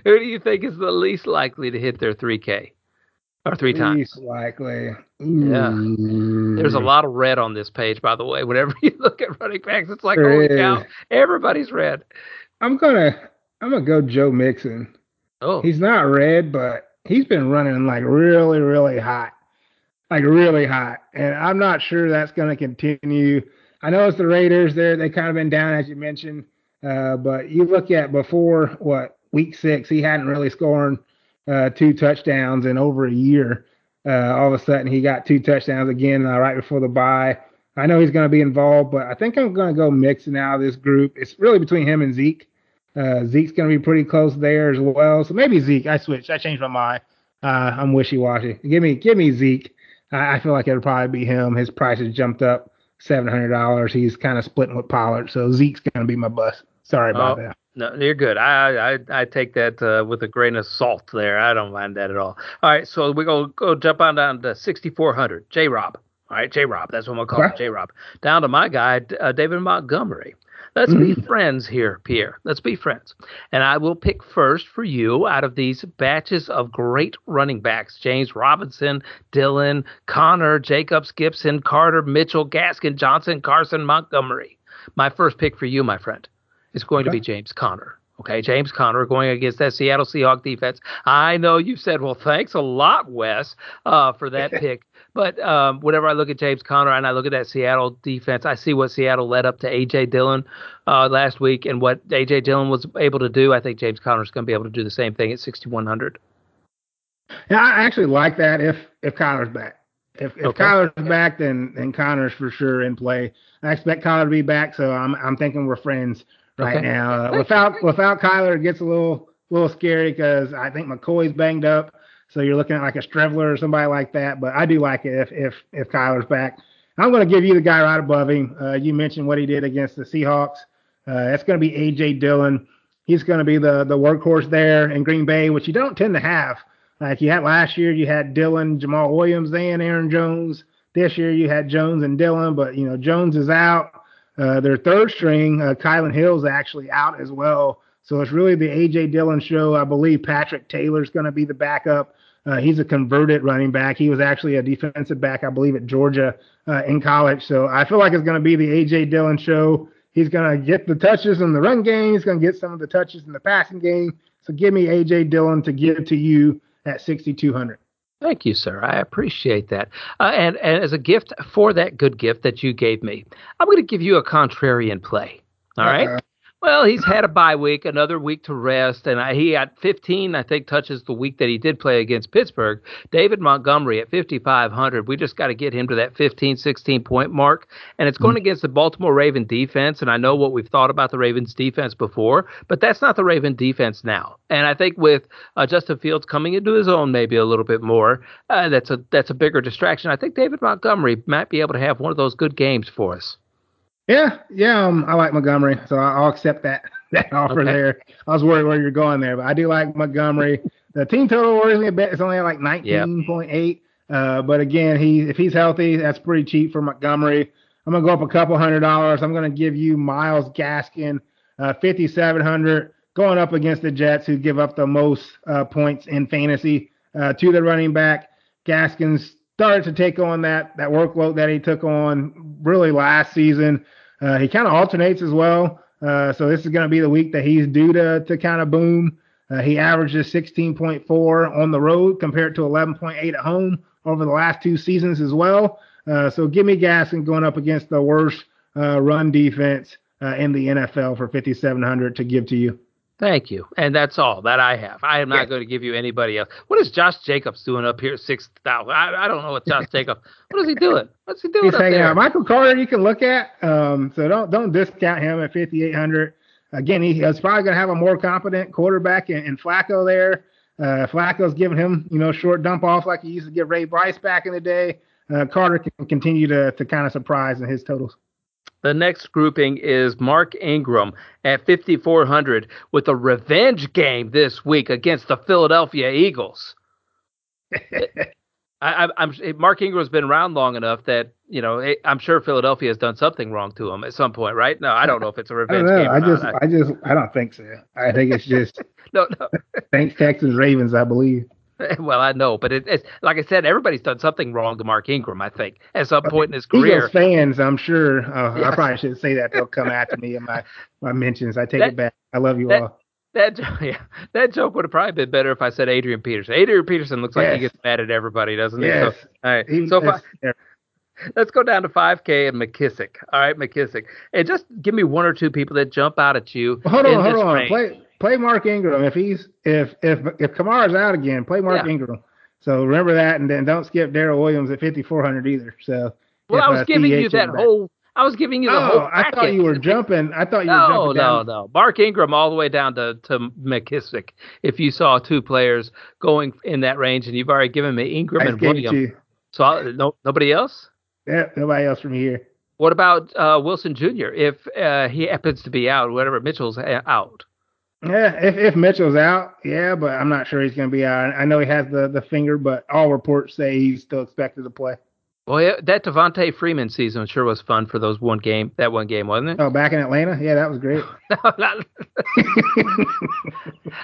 Who do you think is the least likely to hit their 3K or three times? Least likely. Yeah. There's a lot of red on this page, by the way. Whenever you look at running backs, it's like, holy cow, everybody's red. I'm gonna I'm gonna go Joe Mixon. Oh. He's not red, but he's been running like really, really hot like really hot. And I'm not sure that's going to continue. I know it's the Raiders. There, they kind of been down as you mentioned. Uh, but you look at before what week six, he hadn't really scored uh, two touchdowns in over a year. Uh, all of a sudden, he got two touchdowns again uh, right before the bye. I know he's going to be involved, but I think I'm going to go Mixon out of this group. It's really between him and Zeke. Uh, Zeke's going to be pretty close there as well. So maybe Zeke. I switched. I changed my mind. Uh, I'm wishy washy. Give me, give me Zeke. I, I feel like it'll probably be him. His price has jumped up seven hundred dollars. He's kind of splitting with Pollard, so Zeke's gonna be my bust. Sorry about oh, that. No, you're good. I I, I take that uh, with a grain of salt there. I don't mind that at all. All right, so we're gonna go jump on down to 6400. J Rob. All right, J Rob. That's what I'm gonna call okay. J Rob. Down to my guy, uh, David Montgomery. Let's be mm-hmm. friends here, Pierre. Let's be friends. And I will pick first for you out of these batches of great running backs James Robinson, Dillon, Conner, Jacobs, Gibson, Carter, Mitchell, Gaskin, Johnson, Carson, Montgomery. My first pick for you, my friend, is going okay. to be James Conner. Okay, James Conner going against that Seattle Seahawks defense. I know you said, well, thanks a lot, Wes, uh, for that pick. But um, whenever I look at James Conner and I look at that Seattle defense, I see what Seattle led up to A.J. Dillon uh, last week and what A.J. Dillon was able to do. I think James Conner is going to be able to do the same thing at 6,100. Yeah, I actually like that if if Conner's back. If if okay. Conner's back, then then Conner's for sure in play. I expect Conner to be back, so I'm I'm thinking we're friends right okay. now. Uh, without without Kyler, it gets a little little scary because I think McCoy's banged up. So you're looking at like a Streveler or somebody like that. But I do like it if if if Kyler's back. I'm going to give you the guy right above him. Uh, you mentioned what he did against the Seahawks. Uh, that's going to be AJ Dillon. He's going to be the the workhorse there in Green Bay, which you don't tend to have. Like you had last year, you had Dillon, Jamaal Williams, and Aaron Jones. This year you had Jones and Dillon, but you know Jones is out. Uh, their third string, uh, Kylin Hill's actually out as well. So it's really the AJ Dillon show. I believe Patrick Taylor's going to be the backup. Uh, he's a converted running back. He was actually a defensive back, I believe, at Georgia uh, in college. So I feel like it's going to be the AJ Dillon show. He's going to get the touches in the run game. He's going to get some of the touches in the passing game. So give me AJ Dillon to give to you at 6,200. Thank you, sir. I appreciate that. Uh, and, and as a gift for that good gift that you gave me, I'm going to give you a contrarian play. All right. Uh-huh. Well, he's had a bye week, another week to rest, and I, he had 15, I think, touches the week that he did play against Pittsburgh. David Montgomery at 5,500. We just got to get him to that 15, 16 point mark, and it's going mm-hmm. against the Baltimore Raven defense. And I know what we've thought about the Ravens defense before, but that's not the Raven defense now. And I think with uh, Justin Fields coming into his own maybe a little bit more, uh, that's a that's a bigger distraction. I think David Montgomery might be able to have one of those good games for us. Yeah, yeah, um, I like Montgomery, so I'll accept that that offer okay. there. I was worried where you're going there, but I do like Montgomery. The team total worries me a bit. It's only at like 19.8. Yep. Uh, but again, he if he's healthy, that's pretty cheap for Montgomery. I'm gonna go up a couple hundred dollars. I'm gonna give you Myles Gaskin, uh, 5,700, going up against the Jets, who give up the most uh, points in fantasy uh, to the running back. Gaskins started to take on that that workload that he took on really last season. Uh, he kind of alternates as well. Uh, so this is going to be the week that he's due to to kind of boom. Uh, he averages 16.4 on the road compared to 11.8 at home over the last two seasons as well. Uh, so give me Gaskin going up against the worst uh, run defense in the NFL for 5,700 to give to you. Thank you. And that's all that I have. I am not yeah. going to give you anybody else. What is Josh Jacobs doing up here, 6,000? I, I don't know what Josh Jacobs, what is he doing? What's he doing He's hanging there? out. Michael Carter, you can look at. Um, so don't don't discount him at 5,800. Again, he is probably going to have a more competent quarterback in, in Flacco there. Uh, Flacco's giving him, you know, short dump off like he used to give Ray Rice back in the day. Uh, Carter can continue to, to kind of surprise in his totals. The next grouping is Mark Ingram at 5,400 with a revenge game this week against the Philadelphia Eagles. I, am Mark Ingram's been around long enough that you know it, I'm sure Philadelphia has done something wrong to him at some point, right? No, I don't know if it's a revenge I game. I just, I, I, just, I don't think so. I think it's just no, no. Thanks, Texans Ravens, I believe. Well, I know, but it, it's like I said, everybody's done something wrong to Mark Ingram. I think at some point in his career. Eagles fans, I'm sure. Uh, yeah. I probably shouldn't say that. They'll come after me in my my mentions. I take that, it back. I love you that, all. That yeah, that joke would have probably been better if I said Adrian Peterson. Adrian Peterson looks yes. like he gets mad at everybody, doesn't yes. he? So, all right. He, so I, let's go down to 5K and McKissic. All right, McKissic, and just give me one or two people that jump out at you. Hold on, hold on. Play play Mark Ingram. If he's if if if Kamara's out again, play Mark yeah. Ingram. So remember that, and then don't skip Darrel Williams at 5400 either. So well, I was giving you that whole. I was giving you the oh, whole. I thought you were jumping. I thought you no, were jumping. No, no, no. Mark Ingram all the way down to to McKissic. If you saw two players going in that range, and you've already given me Ingram I and Williams. So I, no, nobody else. Yeah, nobody else from here. What about uh, Wilson Jr. if uh, he happens to be out? Whatever Mitchell's out. Yeah, if, if Mitchell's out, yeah, but I'm not sure he's going to be out. I know he has the, the finger, but all reports say he's still expected to play. Well, that Devonta Freeman season sure was fun for those one game, that one game, wasn't it? Oh, back in Atlanta, yeah, that was great. no, not...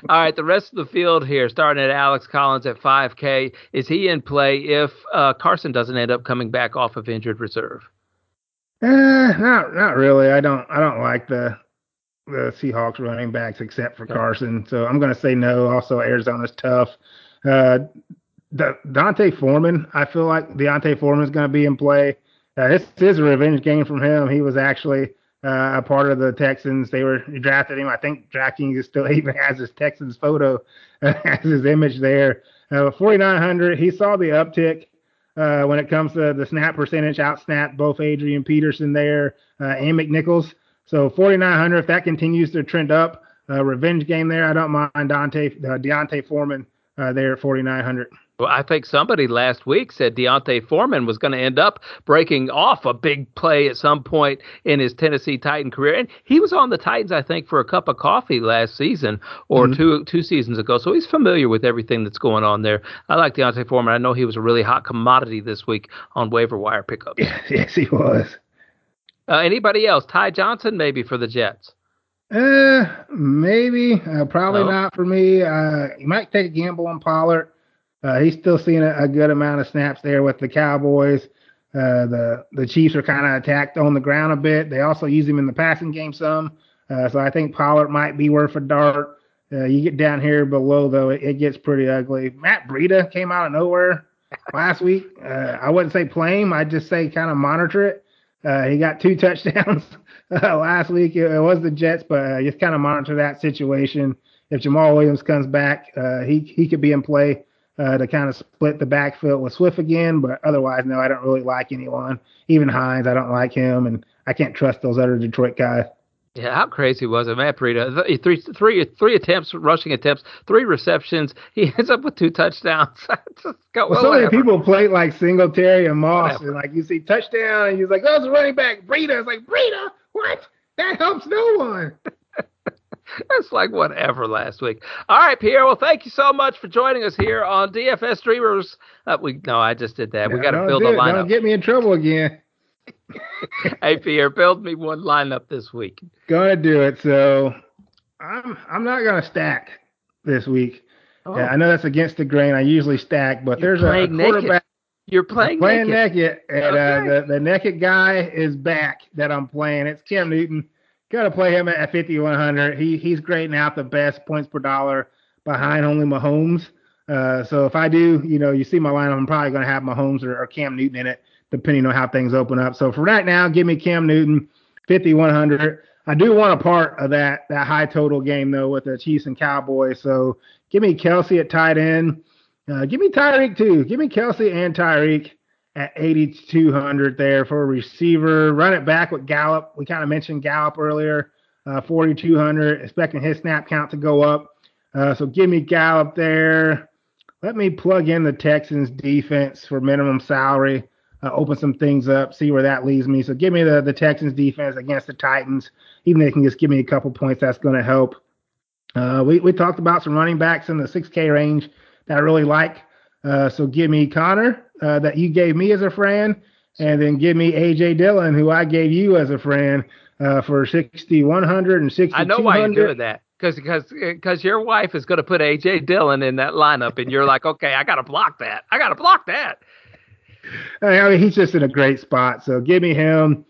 All right, the rest of the field here, starting at Alex Collins at 5K. Is he in play if uh, Carson doesn't end up coming back off of injured reserve? Uh, not not really. I don't I don't like the the Seahawks running backs except for Carson, so I'm going to say no. Also, Arizona's tough. Uh, the, D'Onta Foreman, I feel like D'Onta Foreman is going to be in play. Uh, this is a revenge game from him. He was actually uh, a part of the Texans. They were drafted him. I think DraftKings still even has his Texans photo as his image there. Uh, 4,900. He saw the uptick uh, when it comes to the snap percentage. Out snapped both Adrian Peterson there uh, and McNichols. So 4,900. If that continues to trend up, uh, revenge game there. I don't mind Dante uh, D'Onta Foreman uh, there at 4,900. Well, I think somebody last week said D'Onta Foreman was going to end up breaking off a big play at some point in his Tennessee Titan career, and he was on the Titans, I think, for a cup of coffee last season or mm-hmm. two two seasons ago. So he's familiar with everything that's going on there. I like D'Onta Foreman. I know he was a really hot commodity this week on waiver wire pickups. Yes, yes he was. Uh, anybody else? Ty Johnson, maybe for the Jets. Uh, maybe. Uh, probably no. not for me. Uh, you might take a gamble on Pollard. Uh, he's still seeing a, a, good amount of snaps there with the Cowboys. Uh, the the Chiefs are kind of attacked on the ground a bit. They also use him in the passing game some. Uh, so I think Pollard might be worth a dart. Uh, you get down here below though, it, it, gets pretty ugly. Matt Breida came out of nowhere last week. Uh, I wouldn't say play him. I'd just say kind of monitor it. Uh, he got two touchdowns last week. It, it, was the Jets, but just kind of monitor that situation. If Jamaal Williams comes back, he he could be in play uh, to kind of split the backfield with Swift again. But otherwise, no, I don't really like anyone. Even Hines, I don't like him, and I can't trust those other Detroit guys. Yeah, how crazy was it, Matt Breida? Three, three, three attempts, rushing attempts, three receptions. He ends up with two touchdowns. Just go, well, so many people play like Singletary and Moss, whatever. and like you see touchdown, and you're like, "Oh, it's a running back." Breida is like, "Breida, what? That helps no one." That's like whatever last week. All right, Pierre. Well, thank you so much for joining us here on DFS Dreamers. Uh, we no, I just did that. we got to build a lineup. Don't get me in trouble again. Hey, Pierre, build me one lineup this week. Gonna do it. So I'm I'm not gonna stack this week. Oh. Yeah, I know that's against the grain. I usually stack, but You're there's a quarterback. Naked. You're playing playing naked, naked and uh, okay. uh, the the naked guy is back that I'm playing. It's Cam Newton. Got to play him at 5100. He he's grading out the best points per dollar behind only Mahomes. Uh, so if I do, you know, you see my lineup, I'm probably going to have Mahomes or, or Cam Newton in it, depending on how things open up. So for right now, give me Cam Newton 5100. I do want a part of that that high total game though with the Chiefs and Cowboys. So give me Kelce at tight end. Uh, give me Tyreek too. Give me Kelce and Tyreek at 8,200 there for a receiver. Run it back with Gallup. We kind of mentioned Gallup earlier, uh, 4,200, expecting his snap count to go up. Uh, so give me Gallup there. Let me plug in the Texans defense for minimum salary. Uh, open some things up, see where that leaves me. So give me the, the Texans defense against the Titans. Even if they can just give me a couple points, that's going to help. Uh, we, we talked about some running backs in the 6K range that I really like. Uh, so give me Conner uh, that you gave me as a friend, and then give me AJ Dillon, who I gave you as a friend, uh, for 6100 and 6200. I know why you're doing that. Because because because your wife is going to put AJ Dillon in that lineup, and you're like, okay, I got to block that. I got to block that. I mean, he's just in a great spot. So give me him.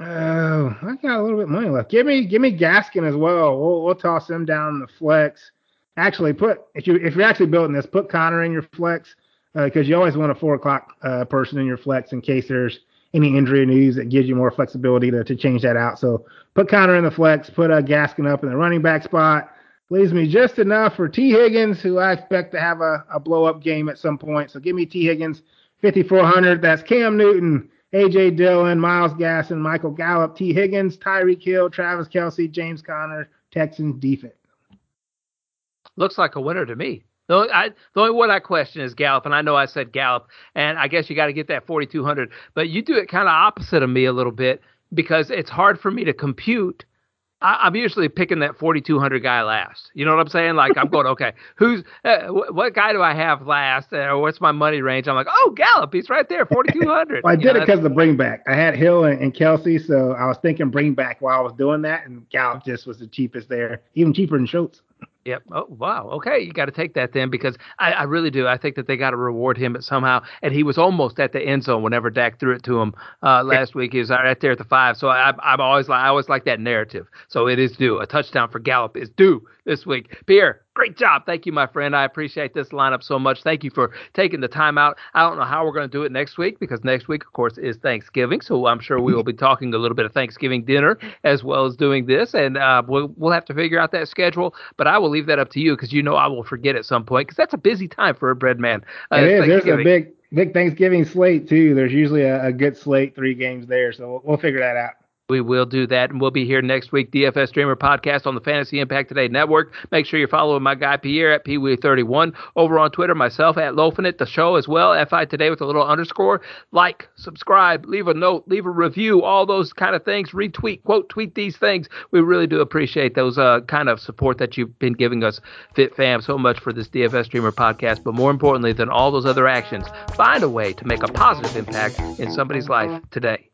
Oh, I got a little bit money left. Give me give me Gaskin as well. We'll, we'll toss him down the flex. Actually, put if you if you're actually building this, put Conner in your flex because uh, you always want a four o'clock uh, person in your flex in case there's any injury news that gives you more flexibility to, to change that out. So put Conner in the flex, put a uh, Gaskin up in the running back spot. Leaves me just enough for Tee Higgins, who I expect to have a, a blow up game at some point. So give me Tee Higgins, 5,400. That's Cam Newton, AJ Dillon, Myles Gaskin, Michael Gallup, Tee Higgins, Tyreek Hill, Travis Kelce, James Conner, Texans defense. Looks like a winner to me. The I, the only one I question is Gallup, and I know I said Gallup, and I guess you got to get that 4,200. But you do it kind of opposite of me a little bit because it's hard for me to compute I, am usually picking that 4200 guy last. You know what I'm saying? Like I'm going, okay, who's uh, what guy do I have last? Uh, what's my money range? I'm like, oh, Gallup, he's right there, 4200. well, I did know, it because of the bring back. I had Hill and, and, Kelce, so I was thinking bring back while I was doing that, and Gallup just was the cheapest there, even cheaper than Schultz. Yep. Oh wow. Okay, you got to take that then because I, I really do. I think that they got to reward him somehow. And he was almost at the end zone whenever Dak threw it to him uh, last week. He was right there at the five. So I, I'm always like I always like that narrative. So it is due. A touchdown for Gallup is due this week. Pierre, great job. Thank you, my friend. I appreciate this lineup so much. Thank you for taking the time out. I don't know how we're going to do it next week because next week, of course, is Thanksgiving. So I'm sure we will be talking a little bit of Thanksgiving dinner as well as doing this. And uh, we'll, we'll have to figure out that schedule. But I will leave that up to you because you know I will forget at some point because that's a busy time for a bread man. Uh, it is. There's a big, big Thanksgiving slate, too. There's usually a, a good slate, three games there. So we'll, we'll figure that out. We will do that, and we'll be here next week. DFS Dreamer podcast on the Fantasy Impact Today Network. Make sure you're following my guy Pierre at Pee31 over on Twitter. Myself at Lofinit, the show as well. Fi Today with a little underscore. Like, subscribe, leave a note, leave a review, all those kind of things. Retweet, quote, tweet these things. We really do appreciate those uh, kind of support that you've been giving us, Fit Fam, so much for this DFS Dreamer podcast. But more importantly than all those other actions, find a way to make a positive impact in somebody's life today.